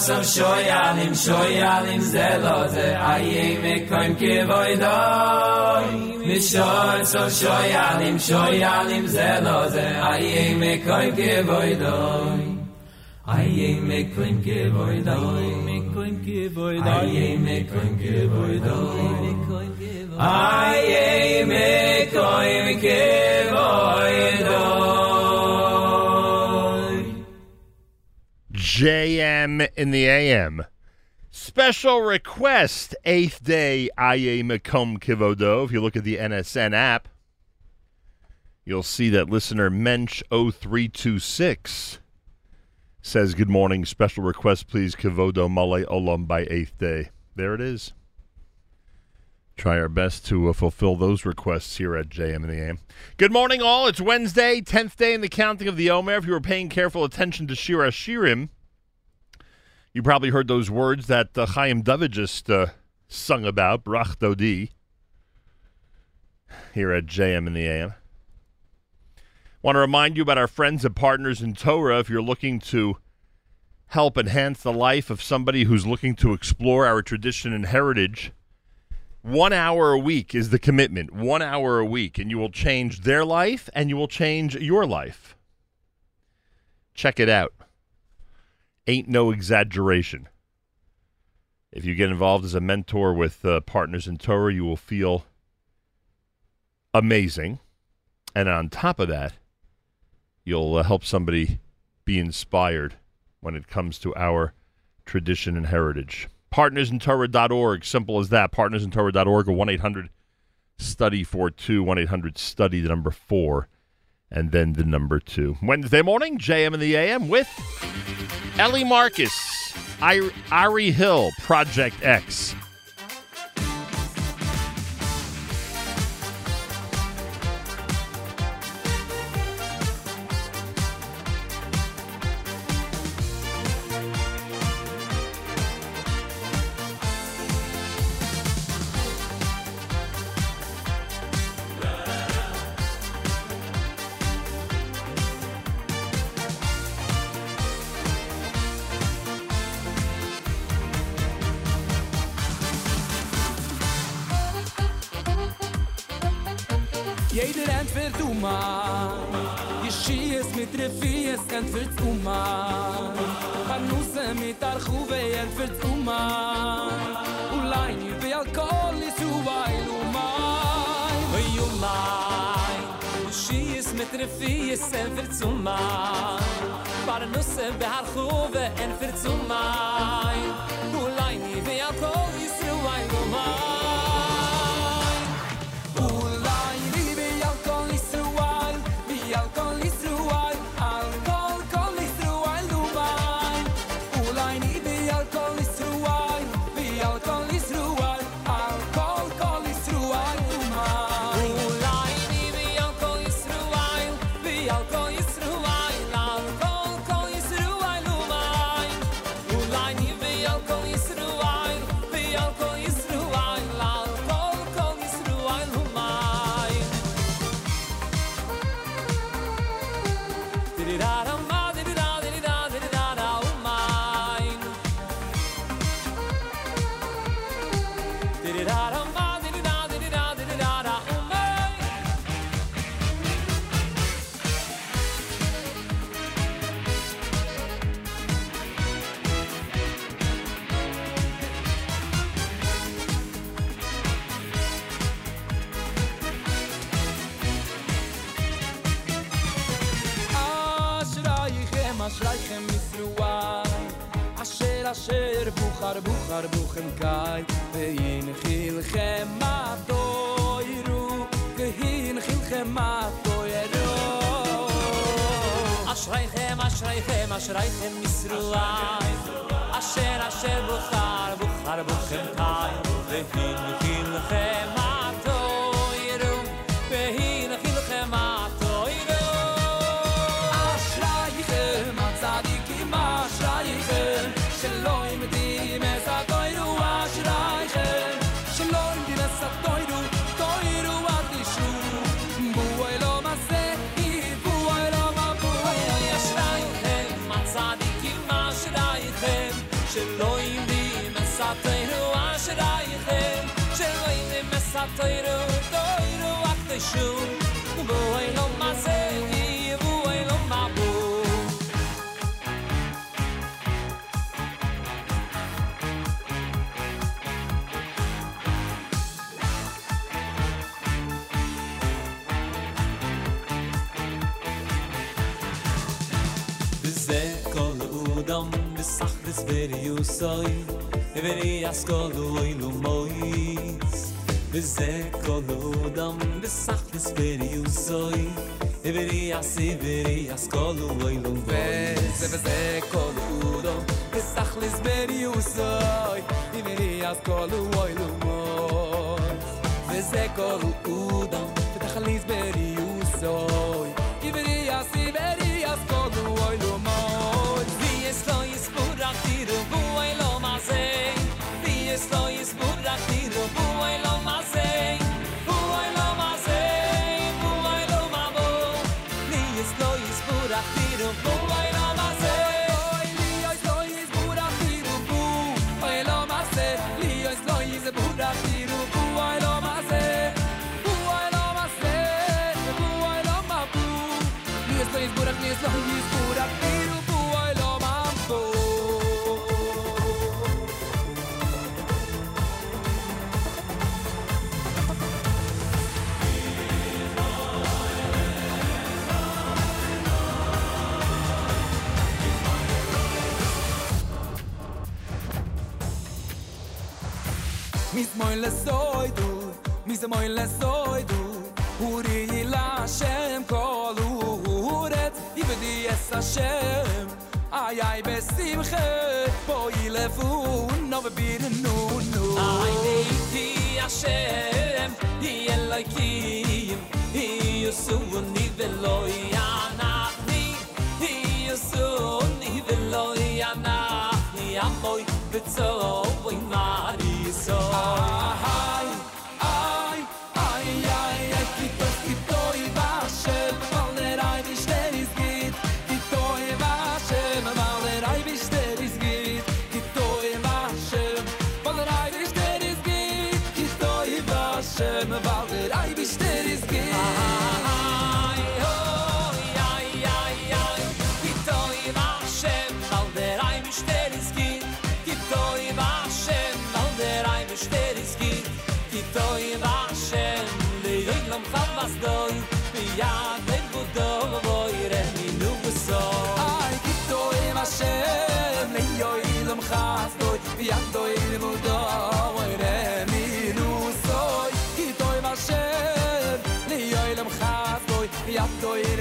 S11: So shoyalim shoyalim zelo ze aye me koim ke voidoy Mishar so shoyalim shoyalim zelo ze aye me koim ke voidoy Aye me koim ke voidoy me koim ke voidoy Aye me koim ke voidoy Aye me koim ke voidoy
S12: JM in the AM. Special request, eighth day Aye Makom Kivodo. If you look at the NSN app, you'll see that listener Mensch0326 says, Good morning. Special request, please, Kivodo Male Olam by eighth day. There it is. Try our best to uh, fulfill those requests here at JM in the AM. Good morning, all. It's Wednesday, 10th day in the counting of the Omer. If you were paying careful attention to Shir HaShirim, you probably heard those words that uh, Chaim David just uh, sung about, Brach Dodi, here at JM in the AM. Want to remind you about our friends and partners in Torah. If you're looking to help enhance the life of somebody who's looking to explore our tradition and heritage, one hour a week is the commitment. One hour a week, and you will change their life and you will change your life. Check it out. Ain't no exaggeration. If you get involved as a mentor with uh, partners in Torah, you will feel amazing. And on top of that, you'll uh, help somebody be inspired when it comes to our tradition and heritage. Partnersintorah.org, simple as that. Partnersintorah.org or 1 800 study 42, 1 800 study the number 4, and then the number 2. Wednesday morning, JM in the AM with Ellie Marcus, I- Ari Hill, Project X.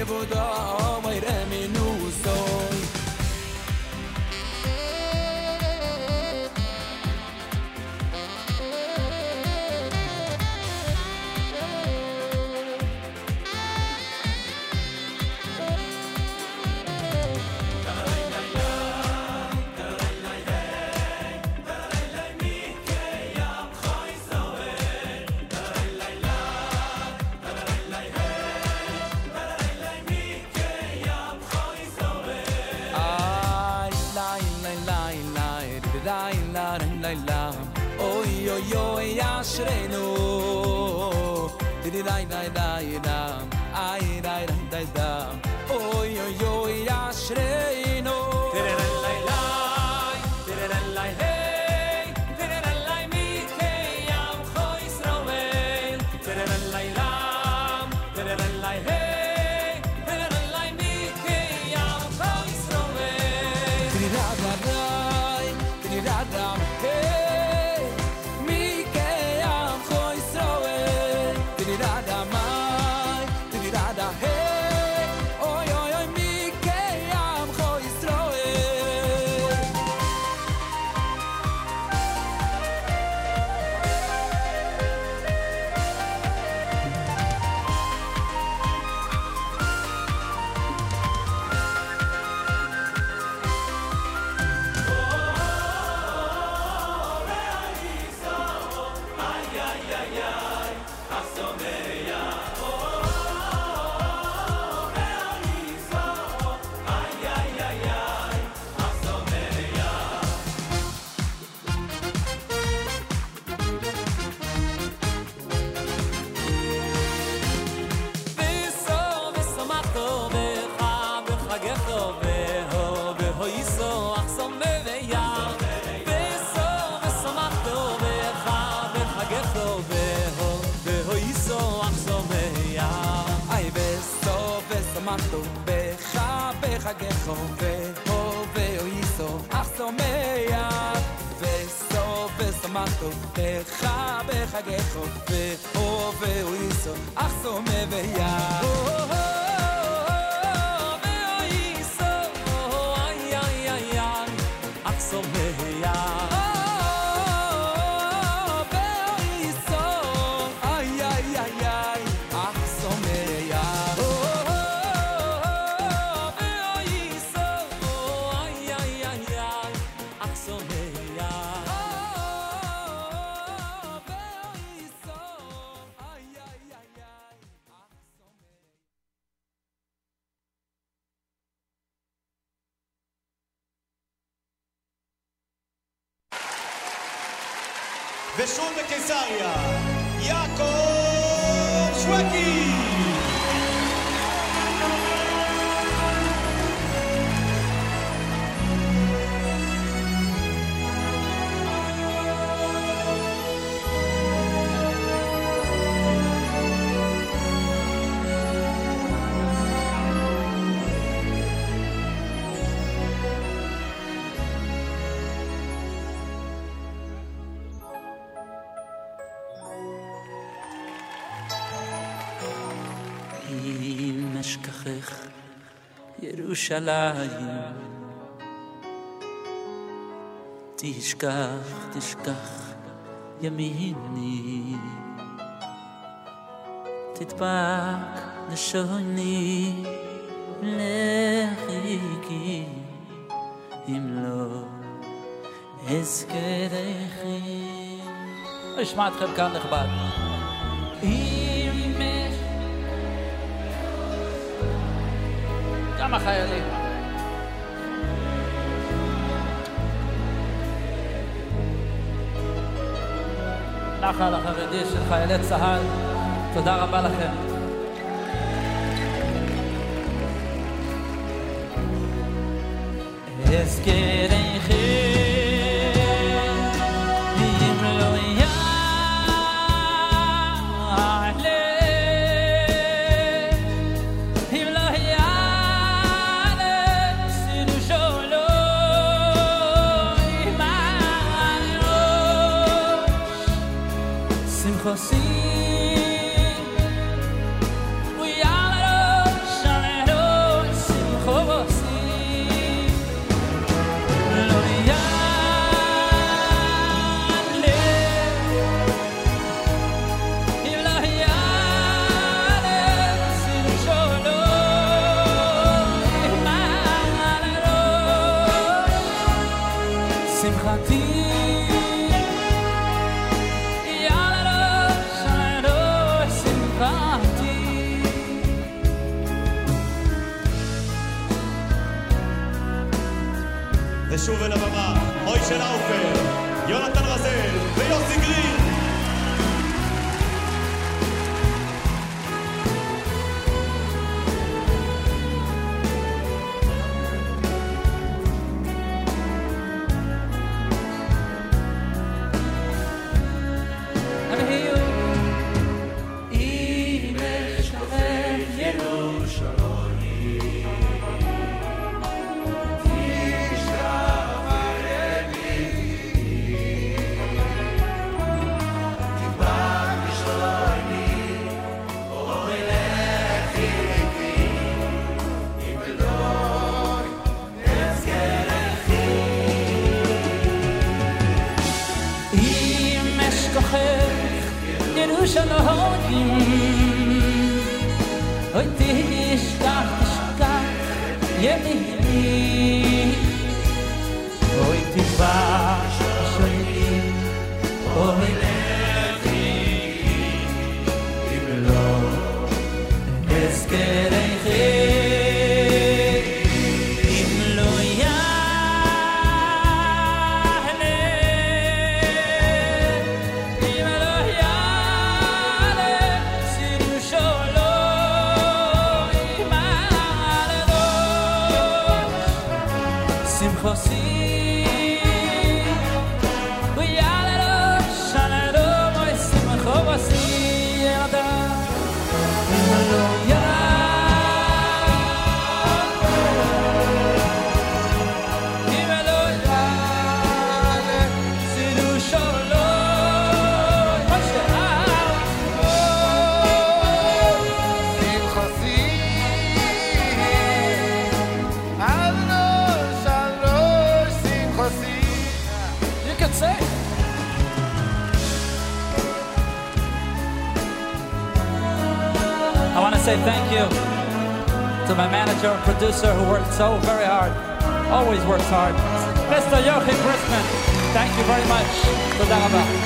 S9: 不懂。חופך בחגי חופך, אור ואוליסו, אך
S24: סומה ויער. ירושלים. תשכח, תשכח ימיני תדבק לשוני לחיקי אם לא אזכרכי אשמע אתכם כאן נכבד כמה חיילים. נחל החרדי של חיילי צה"ל, תודה רבה לכם. אם
S25: producer who worked so very hard, always works hard. Mr. Joachim Brisman, thank you very much.
S12: Todaba.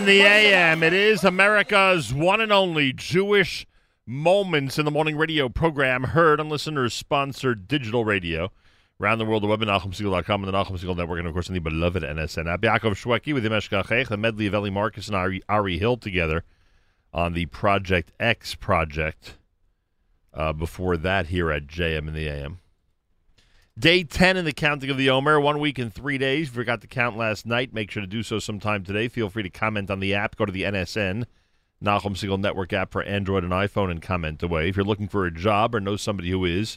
S12: In the AM. It is America's one and only Jewish Moments in the Morning radio program heard on listeners sponsored digital radio. Around the world, the web at NachumSegal.com and the Nachum Segal Network, and of course, on the beloved NSN app. Yaakov Shweki with Yemesh Kachech, the medley of Eli Marcus and Ari, Ari Hill together on the Project X project. Uh, before that, here at JM in the AM. Day 10 in the counting of the Omer. One week and three days. If you forgot to count last night, make sure to do so sometime today. Feel free to comment on the app. Go to the NSN, Nachum Segal Network app for Android and iPhone, and comment away. If you're looking for a job or know somebody who is,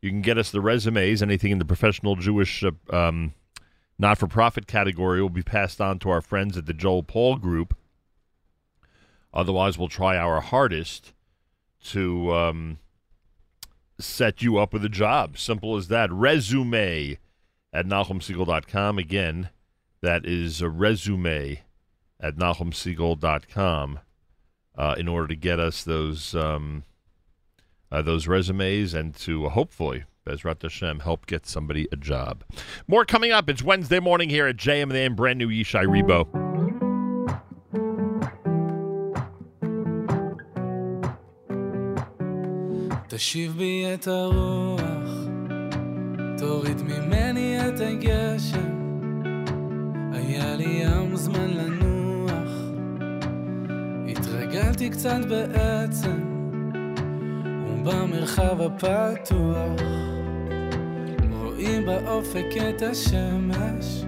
S12: you can get us the resumes. Anything in the professional Jewish uh, um, not for profit category will be passed on to our friends at the Joel Paul Group. Otherwise, we'll try our hardest to. Um, set you up with a job. Simple as that. Resume at NachumSegal.com. Again, that is a resume at NachumSegal.com uh, in order to get us those um, uh, those resumes and to hopefully, Bezrat Hashem, help get somebody a job. More coming up. It's Wednesday morning here at JM and AM, brand new Yishai Rebo.
S25: תשיב בי את הרוח, תוריד ממני את הגשם,
S9: לי ים זמן לנוח התרגלתי קצת בעצם ובמרחב הפתוח רואים באופק את השמש.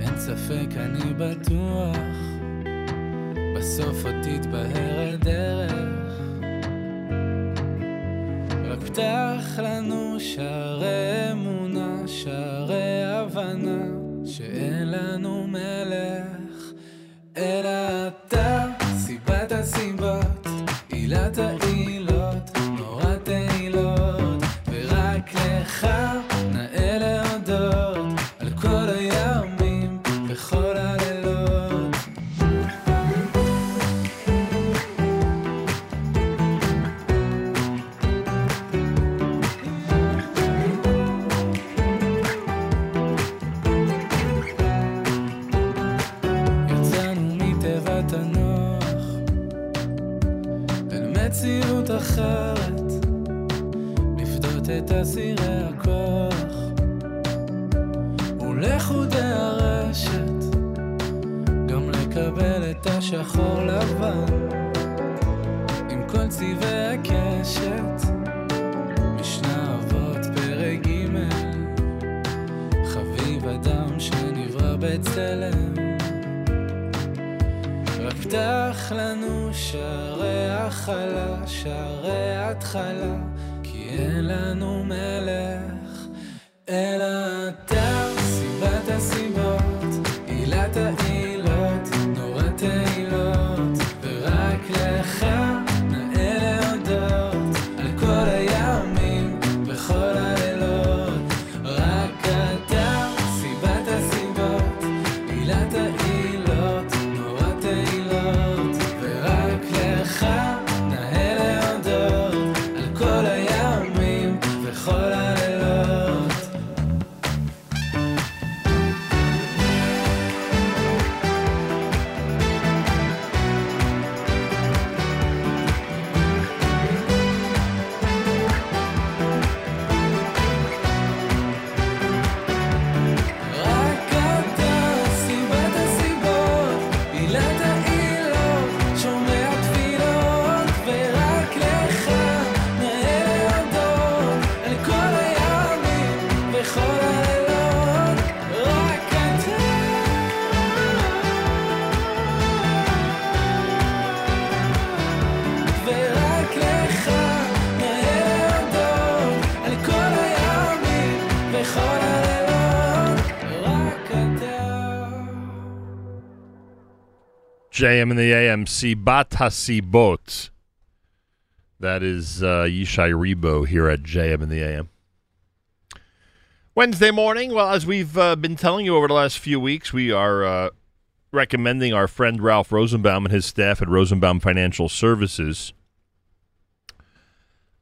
S9: אין ספק אני בטוח בסוף עוד תתבהר הדרך רק פתח לנו שערי אמונה, שערי הבנה שאין לנו מלך אלא אתה, סיבת הסיבות, עילת העילות, התחלה, שערי התחלה.
S12: JM in the AM, Sibat Hasibot. That is uh, Yishai Rebo here at JM in the AM. Wednesday morning, well, as we've uh, been telling you over the last few weeks, we are uh, recommending our friend Ralph Rosenbaum and his staff at Rosenbaum Financial Services.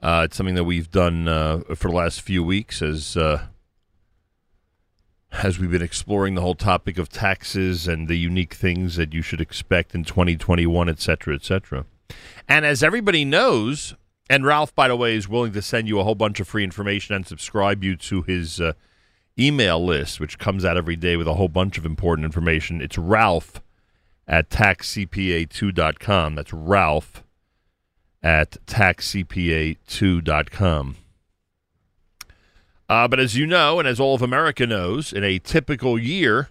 S12: Uh, it's something that we've done uh, for the last few weeks as uh, as we've been exploring the whole topic of taxes and the unique things that you should expect in 2021, et cetera, et cetera. And as everybody knows, and Ralph, by the way, is willing to send you a whole bunch of free information and subscribe you to his uh, email list, which comes out every day with a whole bunch of important information. It's Ralph at taxcpa2.com. That's Ralph at taxcpa2.com. Uh, but as you know, and as all of America knows, in a typical year,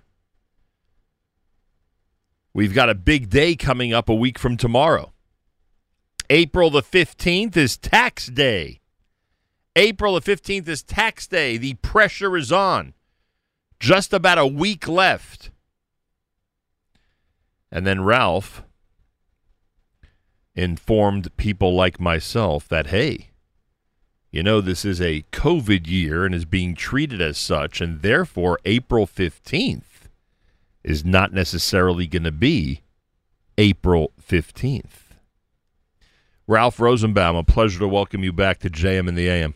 S12: we've got a big day coming up a week from tomorrow. April the 15th is tax day. April the 15th is tax day. The pressure is on. Just about a week left. And then Ralph informed people like myself that, hey, you know, this is a COVID year and is being treated as such, and therefore April 15th is not necessarily going to be April 15th. Ralph Rosenbaum, a pleasure to welcome you back to JM in the AM.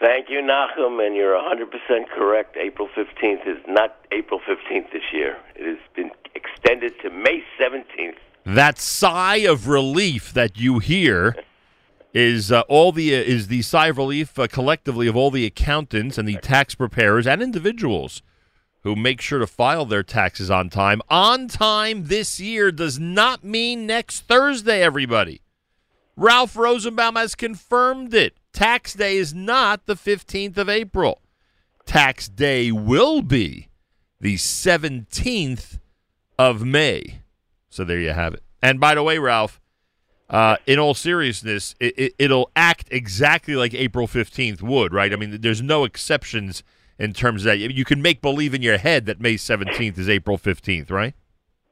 S26: Thank you, Nachum, and you're 100% correct. April 15th is not April 15th this year. It has been extended to May 17th.
S12: That sigh of relief that you hear is uh, all the uh, is the sigh of relief uh, collectively of all the accountants and the tax preparers and individuals who make sure to file their taxes on time. On time this year does not mean next Thursday, everybody. Ralph Rosenbaum has confirmed it. Tax day is not the 15th of April. Tax day will be the 17th of May. So there you have it. And by the way, Ralph, uh, in all seriousness, it, it, it'll act exactly like April 15th would, right? I mean, there's no exceptions in terms of that. You can make believe in your head that May 17th is April 15th, right?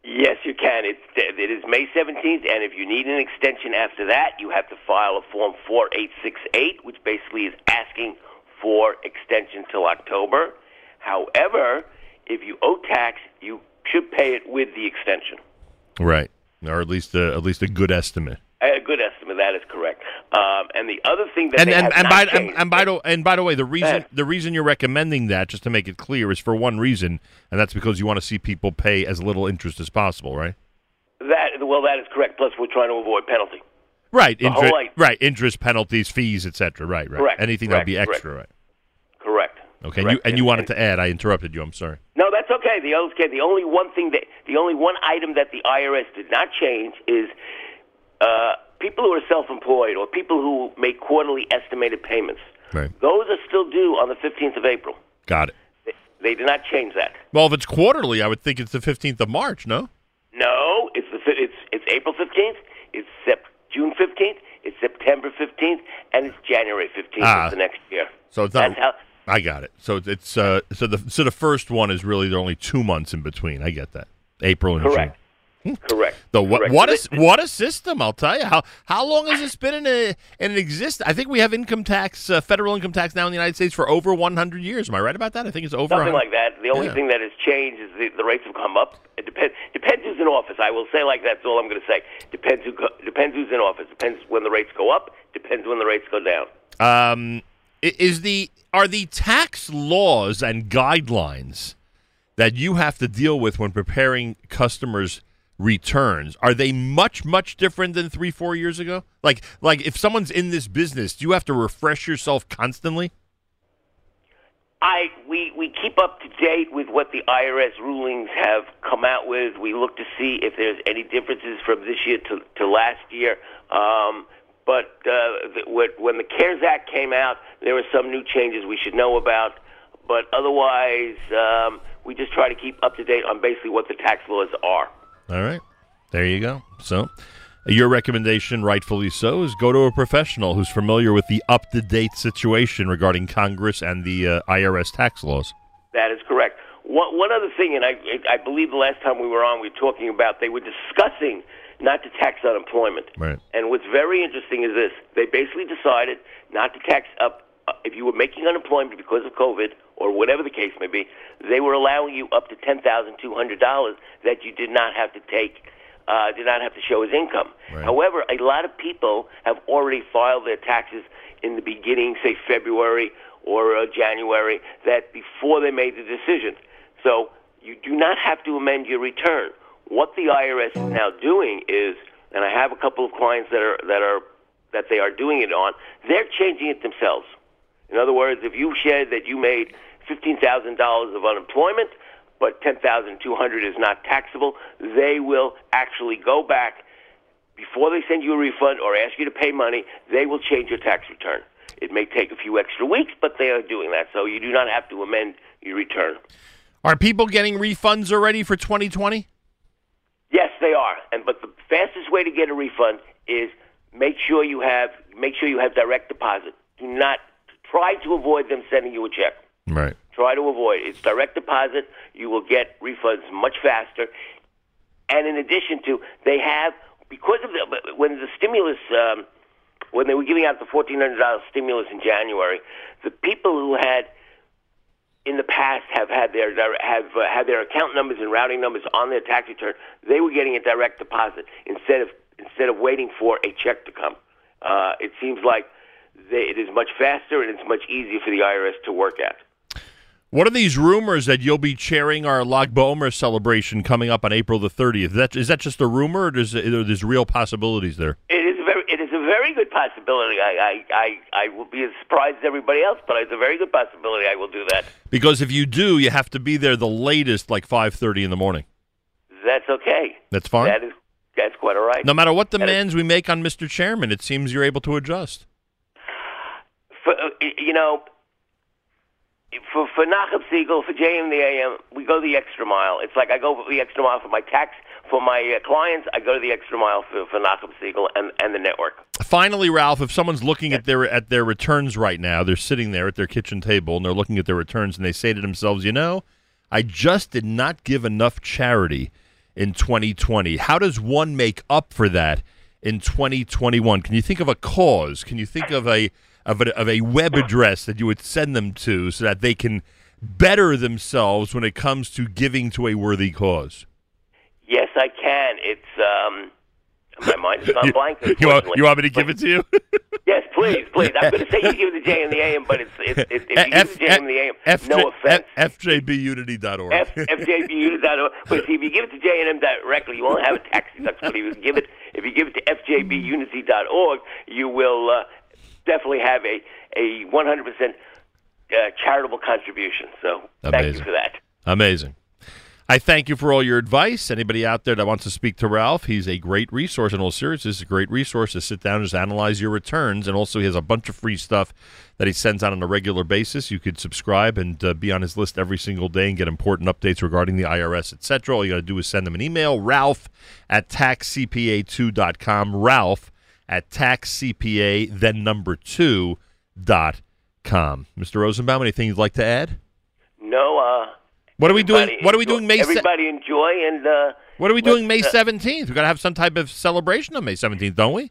S26: Yes, you can. It's it is May 17th, and if you need an extension after that, you have to file a form 4868, which basically is asking for extension till October. However, if you owe tax, you should pay it with the extension.
S12: Right. Or at least a, at least a good estimate.
S26: A good estimate. That is correct. Um, and the other thing that
S12: and and, and by and,
S26: changed-
S12: and by the and by the way, the reason the reason you're recommending that, just to make it clear, is for one reason, and that's because you want to see people pay as little interest as possible, right?
S26: that well, that is correct. Plus, we're trying to avoid penalty.
S12: Right.
S26: The
S12: inter-
S26: whole
S12: right. Interest, penalties, fees, etc. Right. Right.
S26: Correct,
S12: Anything
S26: correct,
S12: that'll be
S26: correct.
S12: extra, right?
S26: Correct.
S12: Okay. And
S26: Correct.
S12: you and you wanted to add. I interrupted you. I'm sorry.
S26: No, that's okay. The okay, the only one thing that the only one item that the IRS did not change is uh, people who are self-employed or people who make quarterly estimated payments.
S12: Right.
S26: Those are still due on the 15th of April.
S12: Got it.
S26: They, they did not change that.
S12: Well, if it's quarterly, I would think it's the 15th of March. No.
S26: No, it's the it's it's April 15th. It's sep- June 15th. It's September 15th, and it's January 15th
S12: Ah.
S26: of the next year.
S12: So it's not.
S26: That's how.
S12: I got it. So it's uh. So the so the first one is really there are only two months in between. I get that. April and
S26: Correct.
S12: June.
S26: Correct.
S12: The what?
S26: Correct.
S12: What a what a system! I'll tell you how how long has this been in a in existence? I think we have income tax, uh, federal income tax now in the United States for over 100 years. Am I right about that? I think it's over.
S26: Something
S12: 100
S26: like that. The only
S12: Yeah.
S26: thing that has changed is the, the rates have come up. It depends depends who's in office. I will say like that's all I'm going to say. Depends who depends who's in office. Depends when the rates go up. Depends when the rates go down.
S12: Um, is the are the tax laws and guidelines that you have to deal with when preparing customers' returns are they much much different than three four years ago? Like like if someone's in this business, do you have to refresh yourself constantly?
S26: I we we keep up to date with what the IRS rulings have come out with. We look to see if there's any differences from this year to to last year. Um, but uh, when the CARES Act came out, there were some new changes we should know about. But otherwise, um, we just try to keep up to date on basically what the tax laws are.
S12: All right. There you go. So, your recommendation, rightfully so, is go to a professional who's familiar with the up to date situation regarding Congress and the uh, IRS tax laws.
S26: That is correct. One, one other thing, and I, I believe the last time we were on, we were talking about they were discussing not to tax unemployment.
S12: Right.
S26: And what's very interesting is this: they basically decided not to tax up if you were making unemployment because of COVID or whatever the case may be. They were allowing you up to ten thousand two hundred dollars that you did not have to take, uh, did not have to show as income. However, a lot of people have already filed their taxes in the beginning, say February or uh, January, that before they made the decision. So you do not have to amend your return. What the IRS is now doing is, and I have a couple of clients that are that are that they are doing it on. They're changing it themselves. In other words, if you said that you made fifteen thousand dollars of unemployment, but ten thousand two hundred is not taxable, they will actually go back before they send you a refund or ask you to pay money. They will change your tax return. It may take a few extra weeks, but they are doing that, so you do not have to amend your return.
S12: Are people getting refunds already for 2020?
S26: Yes, they are. And but the fastest way to get a refund is make sure you have make sure you have direct deposit. Do not try to avoid them sending you a check.
S12: Right.
S26: Try to avoid it. It's direct deposit. You will get refunds much faster. And in addition to, they have because of the when the stimulus um, when they were giving out the fourteen hundred dollars stimulus in January, the people who had in the past have had their have uh, had their account numbers and routing numbers on their tax return. They were getting a direct deposit instead of instead of waiting for a check to come. Uh, it seems like they, it is much faster and it's much easier for the IRS to work at.
S12: What are these rumors that you'll be chairing our Lag BaOmer celebration coming up on April the 30th? That, is that just a rumor or is, are there's real possibilities there?
S26: It is a very it is a very good possibility. I, I, I, I will be as surprised as everybody else, but it's a very good possibility I will do that.
S12: Because if you do, you have to be there the latest, like five thirty in the morning.
S26: That's okay.
S12: That's fine.
S26: That is that's quite all right.
S12: No matter what
S26: That is-
S12: demands we make on Mr. Chairman, it seems you're able to adjust.
S26: You know, for for Nachum Segal, for JM the AM, we go the extra mile. It's like I go the extra mile for my tax, for my uh, clients. I go the extra mile for, for Nachum Segal and and the network.
S12: Finally, Ralph, if someone's looking at their at their returns right now, they're sitting there at their kitchen table and they're looking at their returns and they say to themselves, "You know, I just did not give enough charity in 2020. How does one make up for that in 2021? Can you think of a cause? Can you think of a of a, of a web address that you would send them to so that they can better themselves when it comes to giving to a worthy cause?"
S26: Yes, I can. It's um, my mind is [laughs] gone blank.
S12: You want, you want me to give it to you? [laughs]
S26: Yes, please, please. I'm going to say you give it to J and the AM, but it's, it's, it's if you give it to J and the AM,
S12: FJ,
S26: no offense.
S12: F- FJBunity.org.
S26: F, FJBunity.org. [laughs] But see, if you give it to J and M directly, you won't have a tax deduction. But if you give it, if you give it to FJBunity.org, you will uh, definitely have a a 100 percent uh, charitable contribution. So thank you
S12: Amazing.
S26: for that.
S12: Amazing. I thank you for all your advice. Anybody out there that wants to speak to Ralph, he's a great resource. In all seriousness, it's a great resource to sit down and just analyze your returns. And also, he has a bunch of free stuff that he sends out on a regular basis. You could subscribe and uh, be on his list every single day and get important updates regarding the IRS, etc. All you got to do is send him an email, ralph at taxcpa2.com, ralph at taxcpa, then number two dot com. Mr. Rosenbaum, anything you'd like to add?
S26: No. Uh,
S12: What are we doing?
S26: everybody
S12: What are we doing May? se-
S26: Everybody enjoy and. Uh,
S12: What are we doing May
S26: uh,
S12: seventeenth? We got to have some type of celebration on May seventeenth, don't we?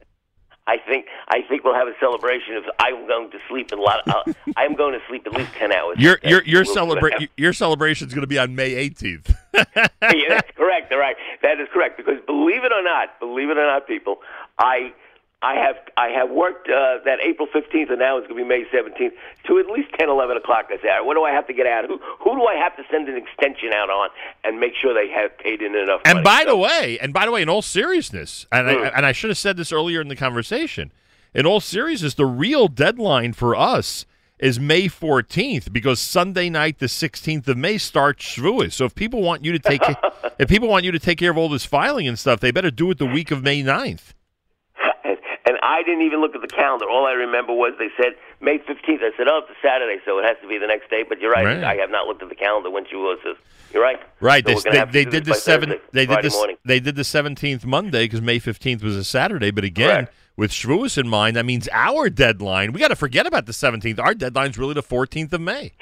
S26: I think I think we'll have a celebration. Of, I'm going to sleep a lot. Uh, [laughs] I'm going to sleep at least ten hours.
S12: Your your your
S26: We'll-
S12: celebra- your celebration is going to be on May eighteenth. [laughs]
S26: yeah, that's correct. All right, that is correct. Because believe it or not, believe it or not, people, I I have I have worked uh, that April fifteenth, and now it's going to be May seventeenth to at least 10, 11 o'clock. I say, what do I have to get out? Who who do I have to send an extension out on and make sure they have paid in enough?
S12: And
S26: money?
S12: by the way, and by the way, in all seriousness, and I,
S26: Mm.
S12: and I should have said this earlier in the conversation. In all seriousness, the real deadline for us is May 14th because Sunday night, the 16th of May, starts Shavuos. So if people want you to take [laughs] if people want you to take care of all this filing and stuff, they better do it the week of May 9th.
S26: I didn't even look at the calendar. All I remember was they said May fifteenth. I said, oh, it's a Saturday, so it has to be the next day. But you're right.
S12: Right.
S26: I have not looked at the calendar when Shavuos is. You're right.
S12: Right.
S26: So
S12: they they, they did the seven.
S26: Thursday,
S12: They did
S26: Friday
S12: the
S26: morning.
S12: they did the seventeenth Monday because May fifteenth was a Saturday. But again, with Shavuos in mind, that means our deadline. We got to forget about the seventeenth. Our deadline's really the fourteenth of May.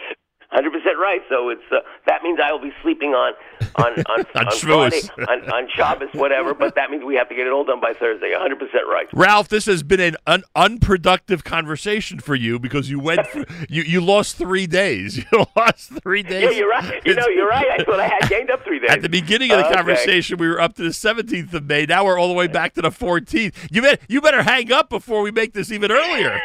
S26: Hundred percent right. So it's uh, that means I will be sleeping on on [laughs] on,
S12: On
S26: on Friday, on, on Shabbos, whatever. But that means we have to get it all done by Thursday. Hundred percent right.
S12: Ralph, this has been an un- unproductive conversation for you because you went for, [laughs] you you lost three days. [laughs] You lost three days.
S26: Yeah, you're right. You know, you're right. I thought I had gained up three days.
S12: At the beginning of the
S26: Okay.
S12: conversation, we were up to the 17th of May. Now we're all the way back to the 14th. You bet, you better hang up before we make this even earlier.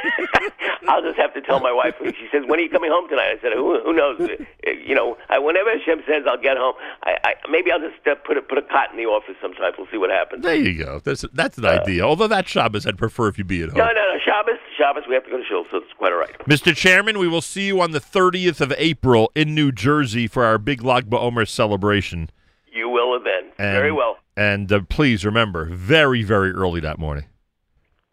S26: I'll just have to tell my wife. She says, "When are you coming home tonight?" I said, "Who, who knows? Uh, [laughs] you know, I, whenever Hashem says I'll get home, I, I maybe I'll just uh, put a put a cot in the office sometimes. We'll see what happens."
S12: There you go. That's that's an idea. Although that Shabbos, I'd prefer if you be at home.
S26: No, no, no. Shabbos, Shabbos, we have to go to shul, so it's quite all right.
S12: Mr. Chairman, we will see you on the 30th of April in New Jersey for our big Lag BaOmer celebration.
S26: You will then.
S12: And,
S26: Very well.
S12: And uh, please remember, very, very early that morning.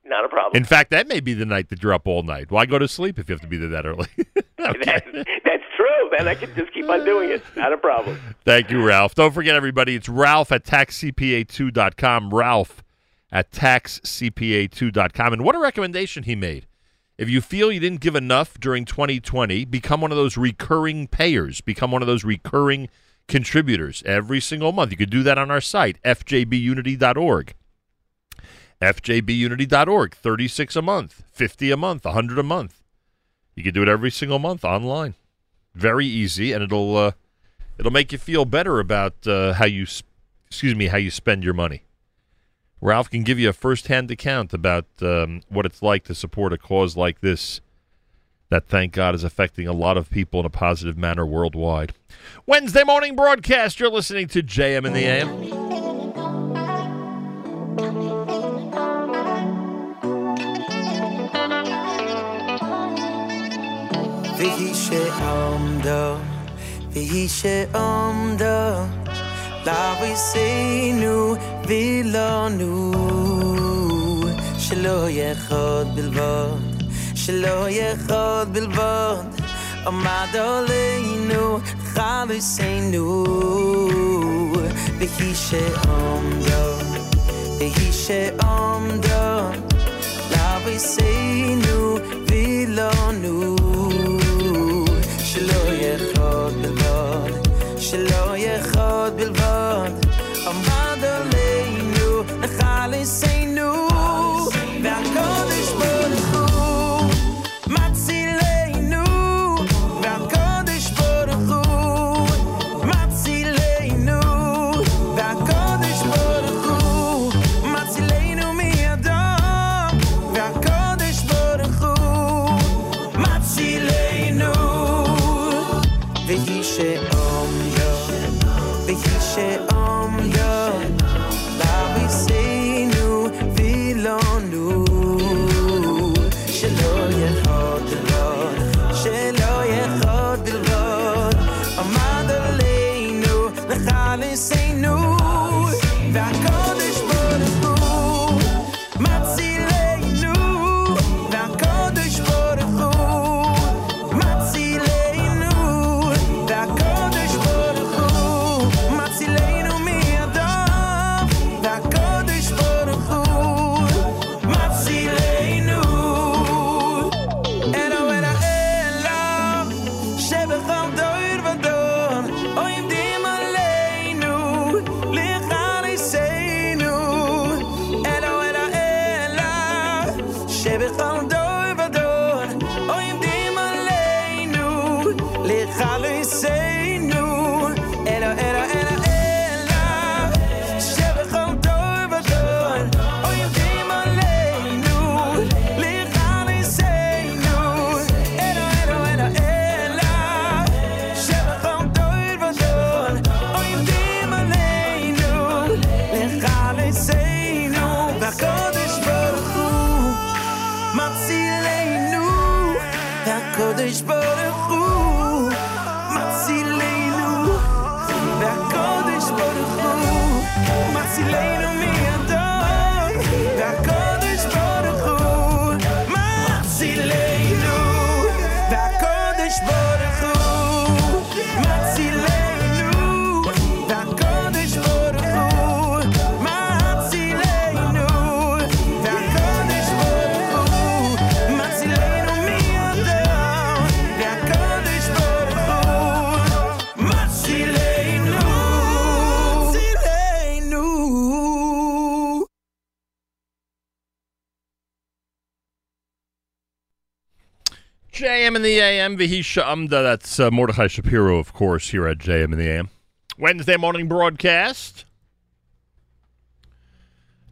S26: Not a problem.
S12: In fact, that may be the night that you're up all night. Why go to sleep if you have to be there that early? [laughs]
S26: that's, that's true. Then I can just keep on doing it. Not a problem.
S12: Thank you, Ralph. Don't forget, everybody, it's Ralph at taxcpa2.com. Ralph at taxcpa2.com. And what a recommendation he made. If you feel you didn't give enough during 2020, become one of those recurring payers, become one of those recurring contributors every single month. You could do that on our site, fjbunity.org. fjbunity.org, 36 a month, 50 a month, 100 a month. You can do it every single month online. Very easy, and it'll uh, it'll make you feel better about uh, how you excuse me how you spend your money. Ralph can give you a first-hand account about um, what it's like to support a cause like this. That, thank God, is affecting a lot of people in a positive manner worldwide. Wednesday morning broadcast. You're listening to JM in the AM.
S2: שעומדו, והיא שעומדו, לאביסינו וילונו, שלא יחוד בלבד, שלא יחוד בלבד, עמד עלינו חלוסינו, והיא שעומדו, והיא שעומדו, לאביסינו וילונו, שלא יחוד בלבד, שלא יחוד בלבד, עמד עלינו לחלוסינו, והקודש
S12: the AM, Vihisha Amda. That's uh, Mordechai Shapiro, of course, here at JM in the AM. Wednesday morning broadcast.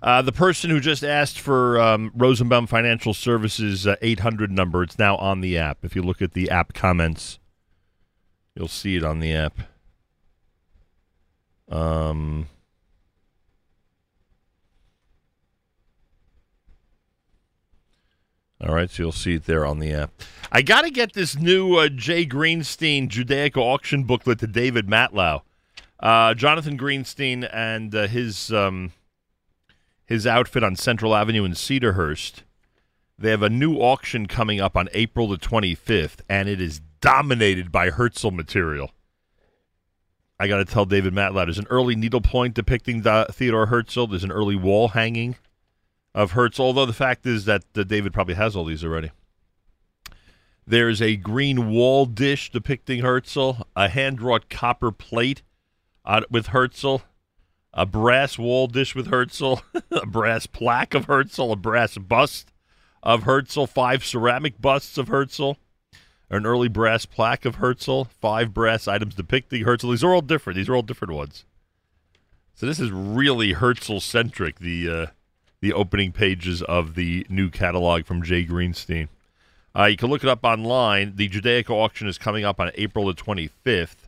S12: Uh, the person who just asked for um, Rosenbaum Financial Services uh, 800 number, it's now on the app. If you look at the app comments, you'll see it on the app. Um, All right, so you'll see it there on the app. I got to get this new uh, Jay Greenstein Judaica auction booklet to David Matlow. Uh, Jonathan Greenstein and uh, his um, his outfit on Central Avenue in Cedarhurst. They have a new auction coming up on April the 25th, and it is dominated by Herzl material. I got to tell David Matlow, there's an early needlepoint depicting the Theodore Herzl. There's an early wall hanging of Hertz. although the fact is that uh, David probably has all these already. There's a green wall dish depicting Herzl, a hand wrought copper plate uh, with Herzl, a brass wall dish with Herzl, [laughs] a brass plaque of Herzl, a brass bust of Herzl, five ceramic busts of Herzl, an early brass plaque of Herzl, five brass items depicting Herzl. These are all different. These are all different ones. So this is really Herzl centric. The uh, the opening pages of the new catalog from Jay Greenstein. Uh, you can look it up online. The Judaica auction is coming up on April the 25th.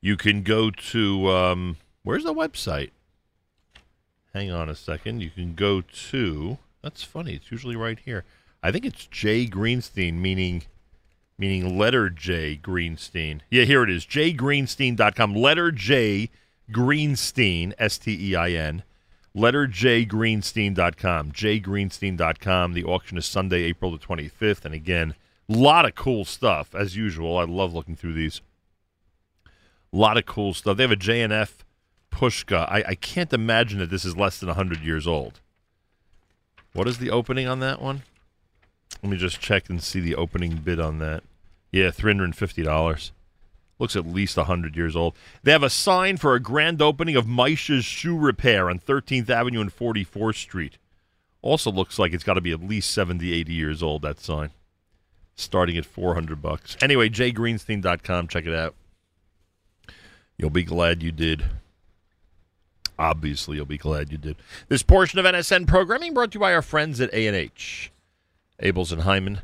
S12: You can go to, um, where's the website? Hang on a second. You can go to, that's funny. It's usually right here. I think it's Jay Greenstein, meaning meaning letter J Greenstein. Yeah, here it is. jgreenstein.com. Letter J Greenstein, S T E I N. Letter J Greenstein.com. jgreenstein.com. The auction is Sunday, April the 25th. And again, a lot of cool stuff, as usual. I love looking through these. A lot of cool stuff. They have a JNF Pushka. I, I can't imagine that this is less than 100 years old. What is the opening on that one? Let me just check and see the opening bid on that. Yeah, $350. Looks at least 100 years old. They have a sign for a grand opening of Maisha's Shoe Repair on 13th Avenue and 44th Street. Also looks like it's got to be at least 70, 80 years old, that sign. Starting at 400 bucks. Anyway, jgreenstein.com. Check it out. You'll be glad you did. Obviously, you'll be glad you did. This portion of NSN programming brought to you by our friends at A&H. Abeles and Heymann.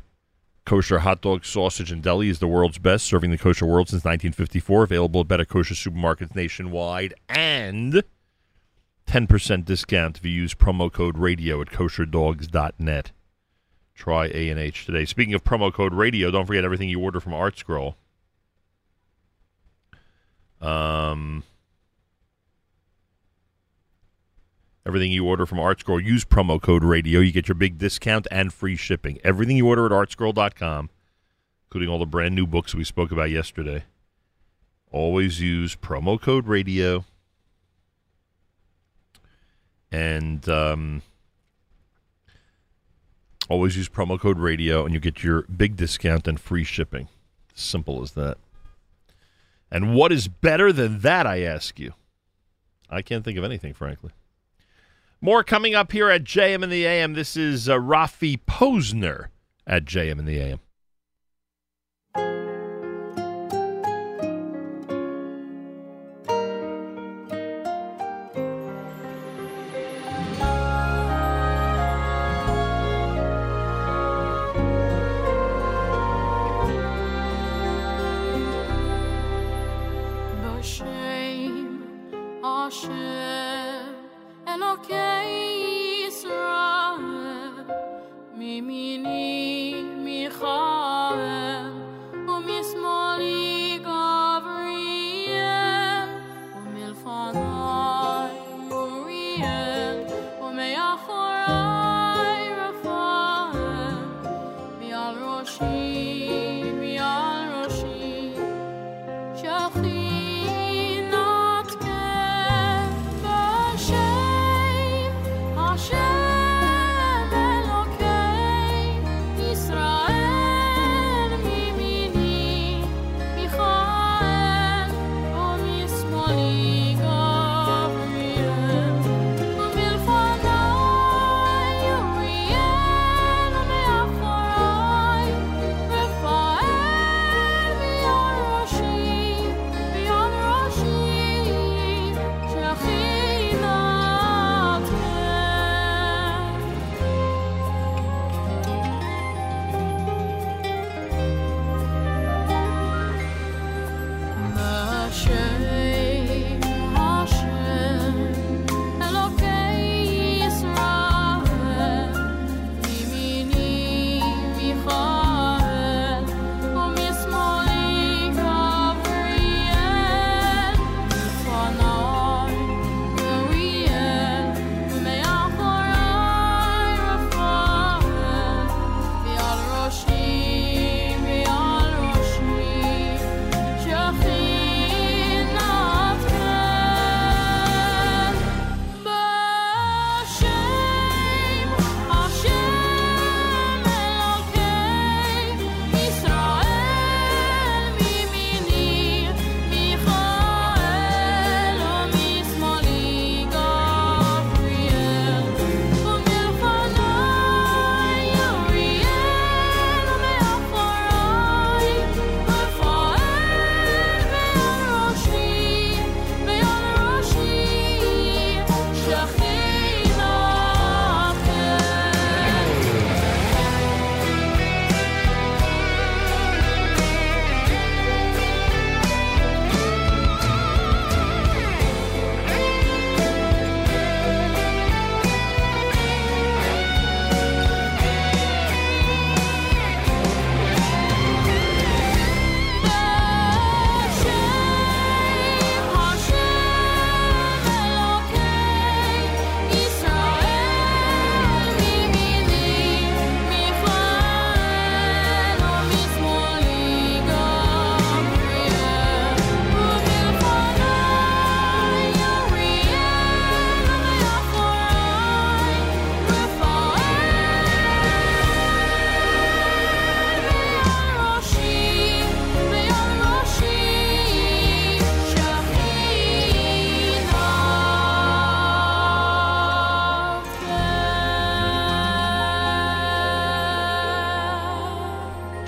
S12: Kosher hot dog, sausage, and deli is the world's best, serving the kosher world since 1954. Available at better kosher supermarkets nationwide. And 10% discount if you use promo code radio at kosherdogs.net. Try A&H today. Speaking of promo code radio, don't forget everything you order from ArtScroll. Um, everything you order from ArtScroll, use promo code radio. You get your big discount and free shipping. Everything you order at artscroll.com, including all the brand new books we spoke about yesterday. Always use promo code radio. And um, always use promo code radio, and you get your big discount and free shipping. Simple as that. And what is better than that, I ask you? I can't think of anything, frankly. More coming up here at JM in the AM. This is uh, Rafi Posner at JM in the AM.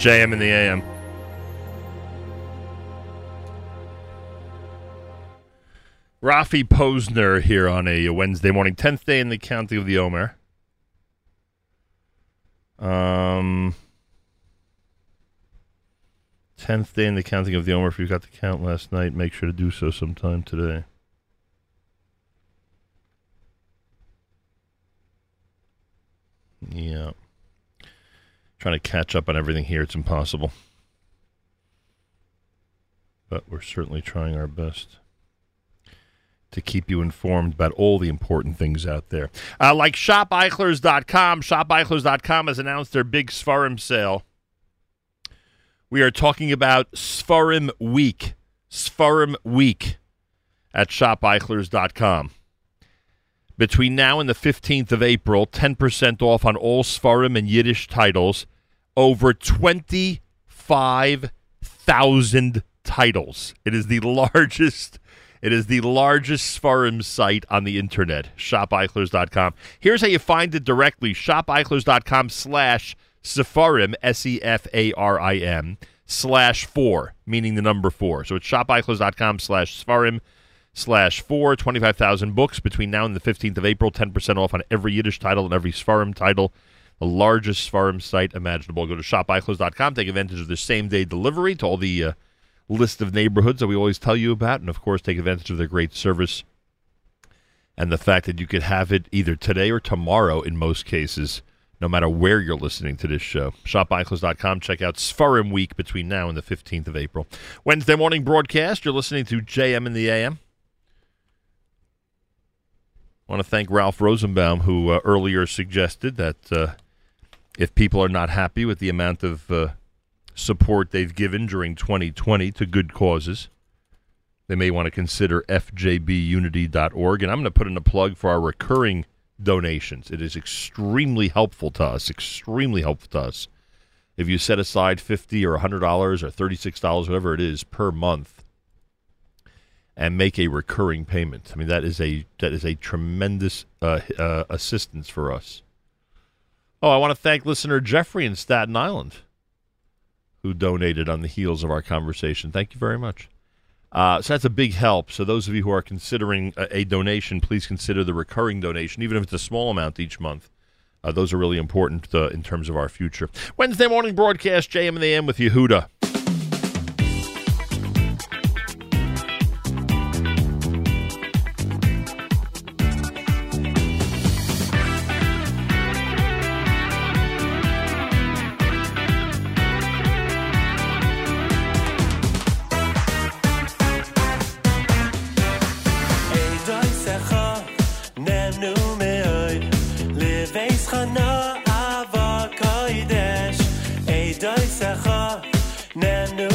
S12: JM in the AM. Rafi Posner here on a Wednesday morning, 10th day in the county of the Omer. Um, 10th day in the counting of the Omer. If you got the count last night, make sure to do so sometime today. Yeah. Trying to catch up on everything here. It's impossible. But we're certainly trying our best to keep you informed about all the important things out there. Uh, like shopeichlers.com. Shopeichlers.com has announced their big Sfarim sale. We are talking about Sfarim Week. Sfarim Week at shopeichlers.com. Between now and the 15th of April, 10% off on all Sfarim and Yiddish titles. Over 25,000 titles. It is the [laughs] largest it is the largest Sfarim site on the internet, shopeichlers.com. Here's how you find it directly, shopeichlers.com slash Sefarim, S-E-F-A-R-I-M, slash four, meaning the number four. So it's shopeichlers.com slash Sefarim, slash four, 25,000 books between now and the 15th of April, 10% off on every Yiddish title and every Sfarim title. The largest Sfarim site imaginable. Go to shopeichlers.com, take advantage of the same day delivery to all the uh, list of neighborhoods that we always tell you about, and of course, take advantage of their great service and the fact that you could have it either today or tomorrow in most cases, no matter where you're listening to this show. ShopEichlers.com. Check out Sfarim Week between now and the 15th of April. Wednesday morning broadcast. You're listening to JM in the AM. I want to thank Ralph Rosenbaum, who uh, earlier suggested that uh, if people are not happy with the amount of uh, support they've given during 2020 to good causes, they may want to consider fjbunity.org. And I'm going to put in a plug for our recurring donations. It is extremely helpful to us, extremely helpful to us. If you set aside 50 or $100 or $36, whatever it is, per month, and make a recurring payment. I mean, that is a that is a tremendous uh, uh, assistance for us. Oh, I want to thank listener Jeffrey in Staten Island, who donated on the heels of our conversation. Thank you very much. Uh, so that's a big help. So those of you who are considering a, a, donation, please consider the recurring donation, even if it's a small amount each month. Uh, those are really important uh, in terms of our future. Wednesday morning broadcast, JM and the AM with Yehuda.
S20: Base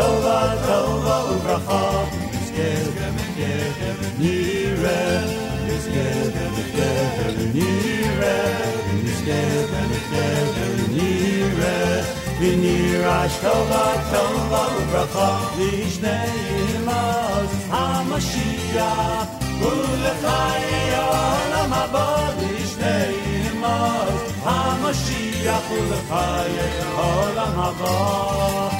S21: Tova, Tova Uvracha, Yizkel, Nireh, Yizkel, Nireh, Yizkel, Nireh, Vinirash Tova, Tova Uvracha, Vishnei Ilas, HaMashiach, Ulechai Olam Haba, Vishnei Ilas, HaMashiach, Ulechai Olam Haba.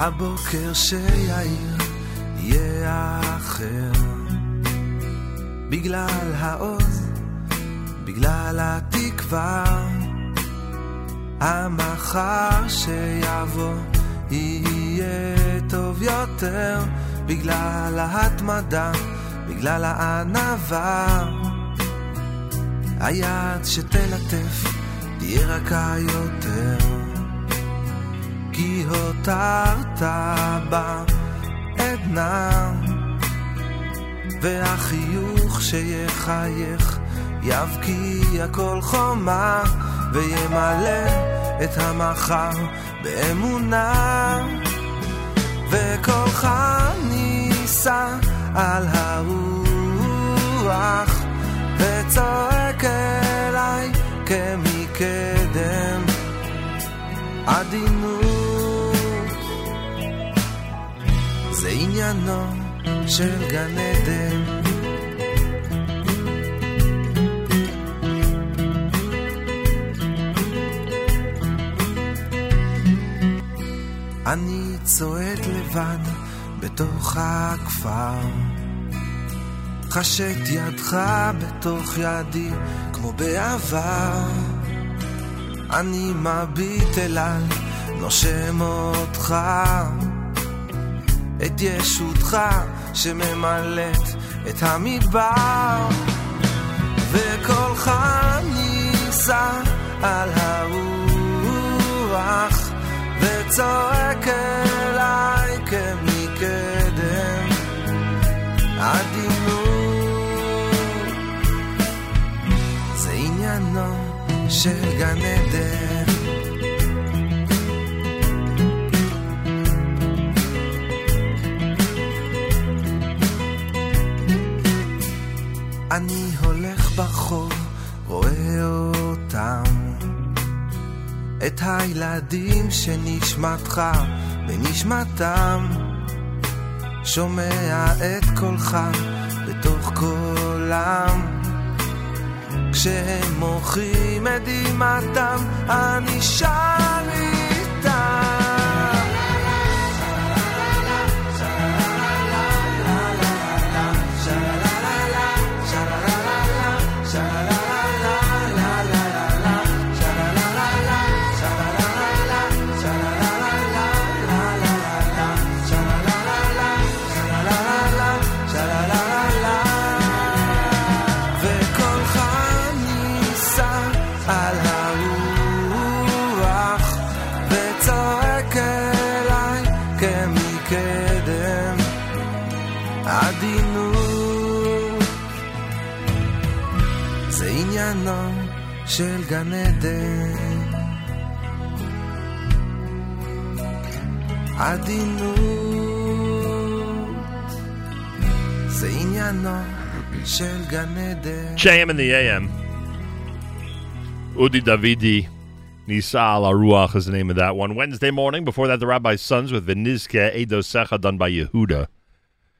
S27: הבוקר שיאיר יהיה אחר. בגלל העוז, בגלל התקווה המחר שיבוא יהיה טוב יותר. בגלל ההתמדה, בגלל הענווה היד שתלטף תהיה רכה יותר כי הותרת בה עדנה והחיוך שיחייך יבקיע כל חומה וימלא את המחר באמונה. וקולך נישא על הרוח וצועק אליי כמקדם עדינות עניינו של גן עדן. אני צועד לבד בתוך הכפר. חשק ידך בתוך ידי כמו בעבר. אני מביט אליי, נושם אותך, את ישותך שממלאת את המדבר. וקולך נישא על הרוח וצועק אליי כמקדם עדינות זה עניינו של גן עדן אני הולך ברחוב, רואה אותם. את הילדים שנשמתך בנשמתם שומע את קולך בתוך קולם. כשהם מוחאים את דמעתם אני שר
S12: JM in the AM. Udi Davidi, Nisa ala Ruach is the name of that one. Wednesday morning, before that, the Rabbi's Sons with Venizke Edo Secha done by Yehuda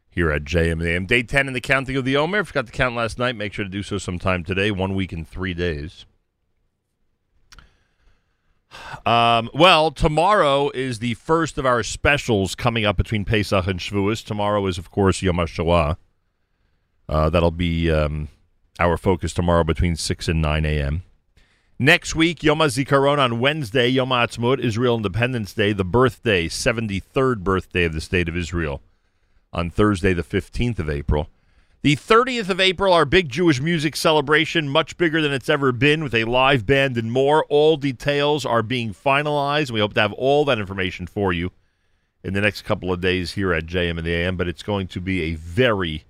S12: here at JM in the AM. Day 10 in the counting of the Omer. Forgot to count last night. Make sure to do so sometime today. One week and three days. Um, well, tomorrow is the first of our specials coming up between Pesach and Shavuos. Tomorrow is, of course, Yom HaShoah. Uh, that'll be um, our focus tomorrow between 6 and 9 a.m. Next week, Yom HaZikaron on Wednesday, Yom HaAtzmaut, Israel Independence Day, the birthday, 73rd birthday of the State of Israel, on Thursday, the 15th of April. The 30th of April, our big Jewish music celebration, much bigger than it's ever been, with a live band and more. All details are being finalized. We hope to have all that information for you in the next couple of days here at JM and the AM, but it's going to be a very,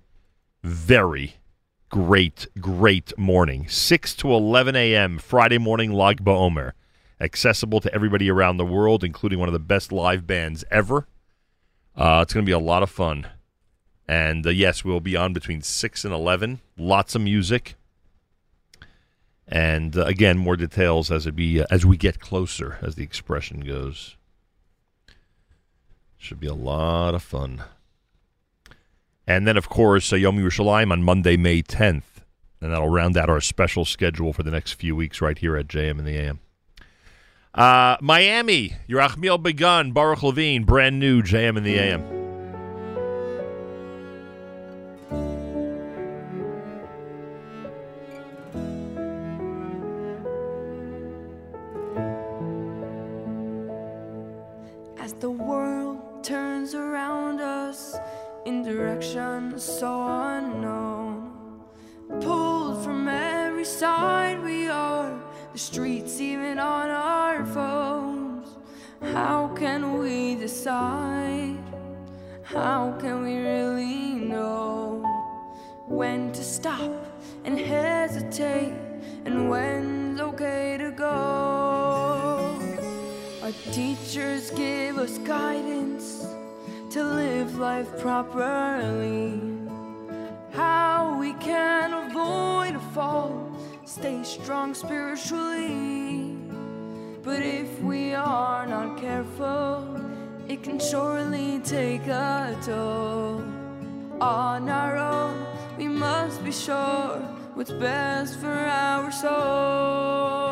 S12: very great, great morning. 6 to 11 a.m. Friday morning, Lag BaOmer. Accessible to everybody around the world, including one of the best live bands ever. Uh, it's going to be a lot of fun. And uh, yes, we'll be on between 6 and 11. Lots of music. And uh, again, more details as it be uh, as we get closer, as the expression goes. Should be a lot of fun. And then, of course, uh, Yom Yerushalayim on Monday, May 10th. And that'll round out our special schedule for the next few weeks right here at JM in the AM. Uh, Miami, Yerachmiel Begun, Baruch Levine, brand new JM in the AM.
S28: Side, we are the streets, even on our phones. How can we decide? How can we really know when to stop and hesitate and when's okay to go? Our teachers give us guidance to live life properly. How we can avoid a fall, stay strong spiritually. But if we are not careful, it
S29: can surely take a toll. On our own, we must be sure what's best for our souls.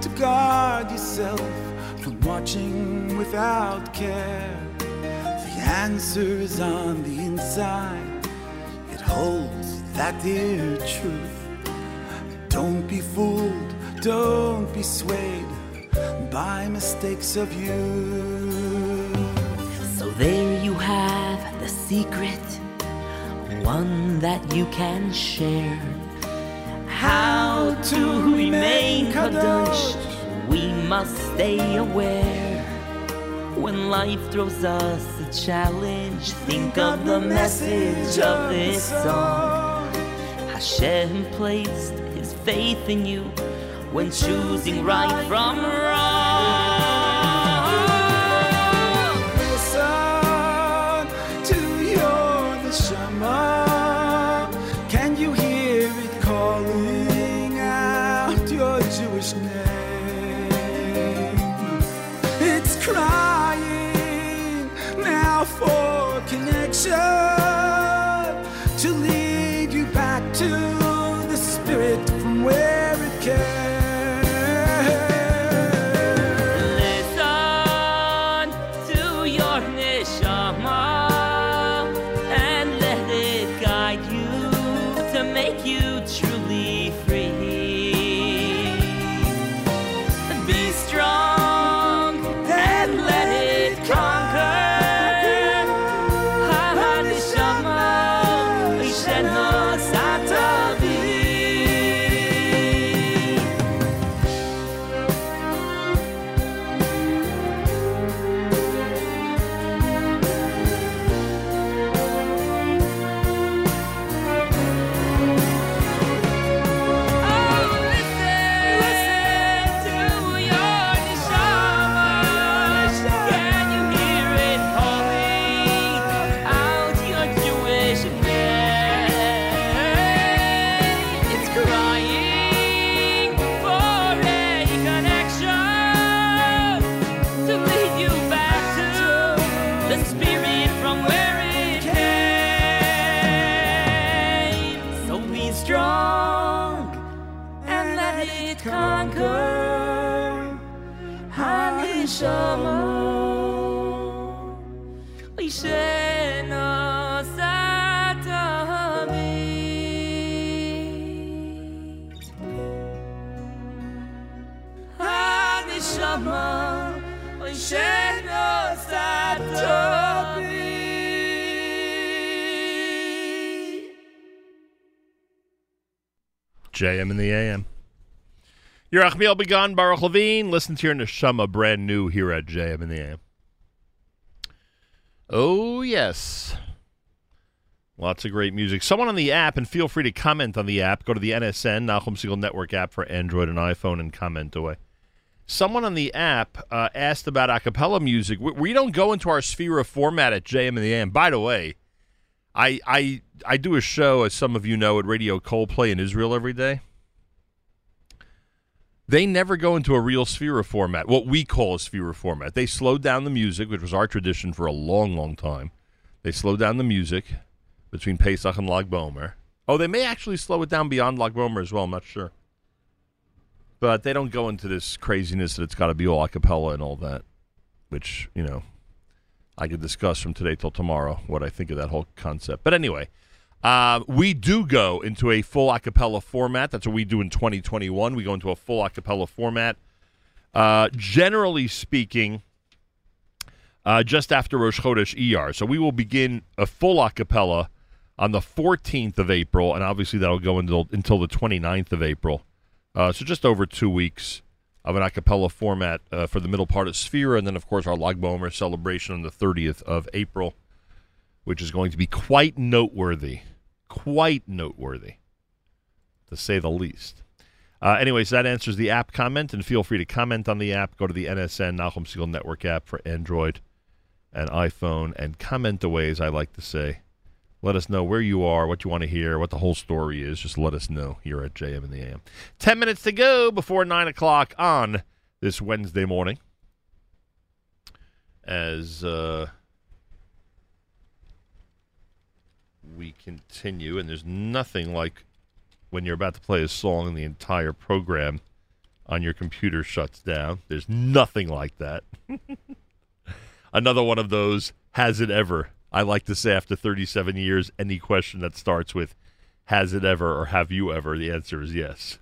S29: To
S30: guard yourself from watching without care. The answer is on the inside, it holds that dear truth. Don't be fooled, don't be swayed by mistakes of youth.
S20: So there you have the secret, one that you can share. How to remain kadosh, we must stay aware. When life throws us a challenge, think of the message of this song. Hashem placed his faith in you when choosing right from wrong.
S12: JM in the AM. Yerachmiel Begun, Baruch Levine. Listen to your Neshama brand new here at JM in the AM. Oh, yes. Lots of great music. Someone on the app, and feel free to comment on the app. Go to the NSN, Nachum Segal Network app for Android and iPhone, and comment away. Someone on the app uh, asked about a cappella music. We, we don't go into our Sefira format at JM in the AM. By the way, I, I, I do a show, as some of you know, at Radio Kol Play in Israel every day. they never go into a real Sefira format, what we call a Sefira format. They slowed down the music, which was our tradition for a long, long time. They slowed down the music between Pesach and Lag BaOmer. Oh, they may actually slow it down beyond Lag BaOmer as well. I'm not sure. But they don't go into this craziness that it's got to be all a cappella and all that, which, you know, I could discuss from today till tomorrow what I think of that whole concept. But anyway, uh, we do go into a full a cappella format. That's what we do in 2021. We go into a full a cappella format. Uh, generally speaking, uh, just after Rosh Chodesh ER. So we will begin a full a cappella on the 14th of April, and obviously that'll go until, until the 29th of April. Uh, so just over two weeks of an a cappella format uh, for the middle part of Sefira, and then, of course, our Lag BaOmer celebration on the 30th of April, which is going to be quite noteworthy. Quite noteworthy, to say the least. Uh, anyways, that answers the app comment, and feel free to comment on the app. Go to the NSN Nachum Segal Network app for Android and iPhone, and comment away, as I like to say. Let us know where you are, what you want to hear, what the whole story is. Just let us know here at JM in the AM. Ten minutes to go before nine o'clock on this Wednesday morning. As uh, we continue, and there's nothing like when you're about to play a song and the entire program on your computer shuts down. There's nothing like that. [laughs] Another one of those has it ever. I like to say after 37 years, any question that starts with has it ever or have you ever, the answer is yes.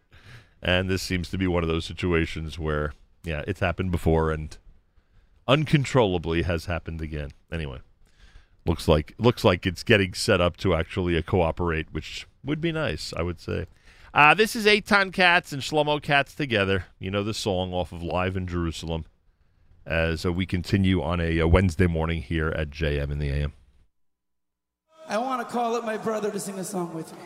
S12: [laughs] and this seems to be one of those situations where, yeah, it's happened before and uncontrollably has happened again. Anyway, looks like looks like it's getting set up to actually uh, cooperate, which would be nice, I would say. Uh, this is Eitan Katz and Shlomo Katz together. You know the song off of Live in Jerusalem. Uh, as we continue on a, a Wednesday morning here at JM in the AM.
S27: I want to call up my brother to sing a song with me.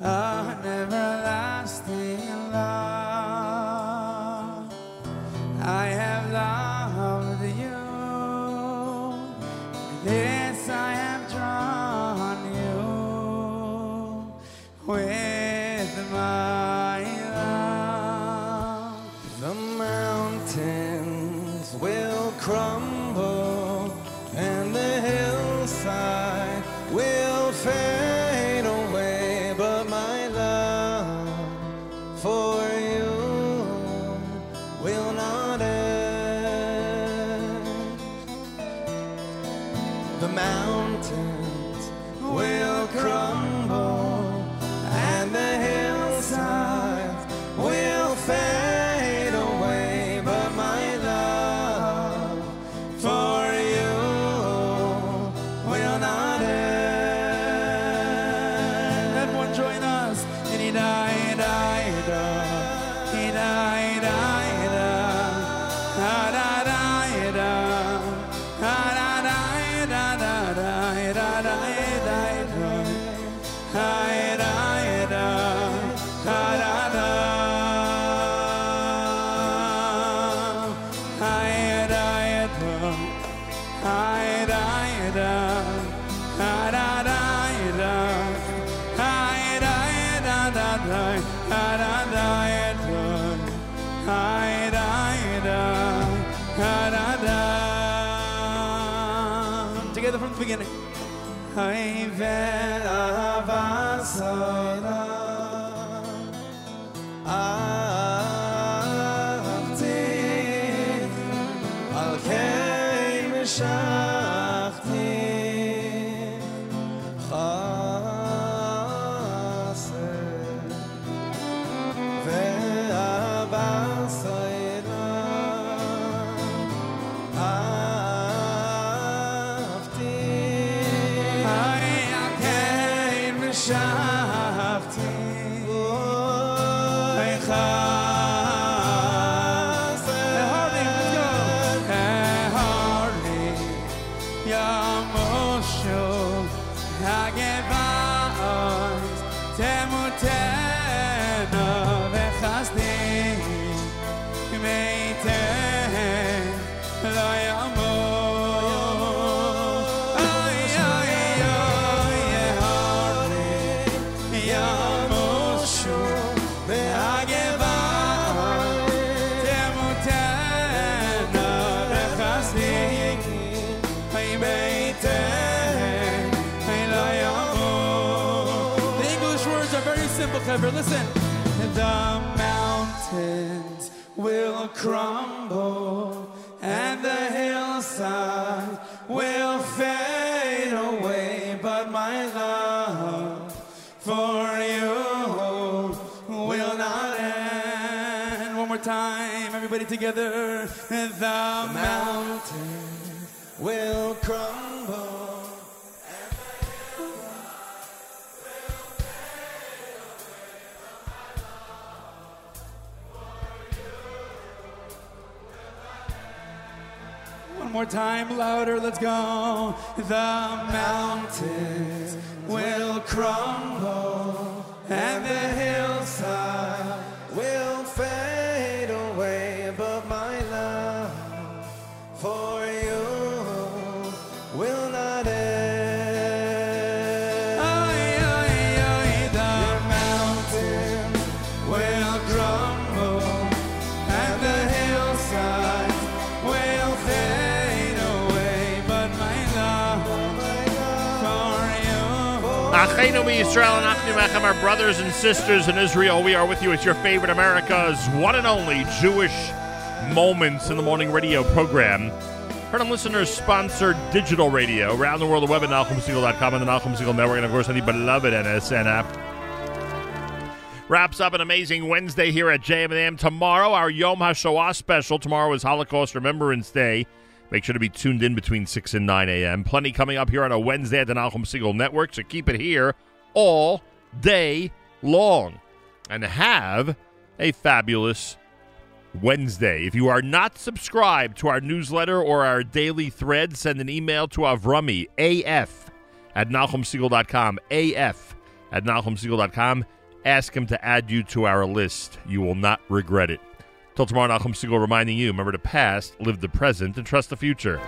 S27: An everlasting
S3: clever. Listen. The mountains will crumble and the hillside will fade away, but my love for you will not end. One more time, everybody together. The mountains more time, louder, let's go. The mountains will crumble and the hillside
S12: Achenu Israel and Achnu our brothers and sisters in Israel. We are with you. It's your favorite America's one and only Jewish Moments in the Morning radio program. Heard on listeners sponsored digital radio around the world, the web at NachumSegal.com and the Nachum Segal Network, and of course on the beloved NSN app. Wraps up an amazing Wednesday here at JM&M. Tomorrow, our Yom HaShoah special. Tomorrow is Holocaust Remembrance Day. Make sure to be tuned in between 6 and 9 a.m. Plenty coming up here on a Wednesday at the Nachum Segal Network, so keep it here all day long. And have a fabulous Wednesday. If you are not subscribed to our newsletter or our daily thread, send an email to Avrami, AF, at NachumSegal.com, AF, at NachumSegal.com. Ask him to add you to our list. You will not regret it. Till tomorrow, Nachum Segal reminding you, remember the past, live the present, and trust the future.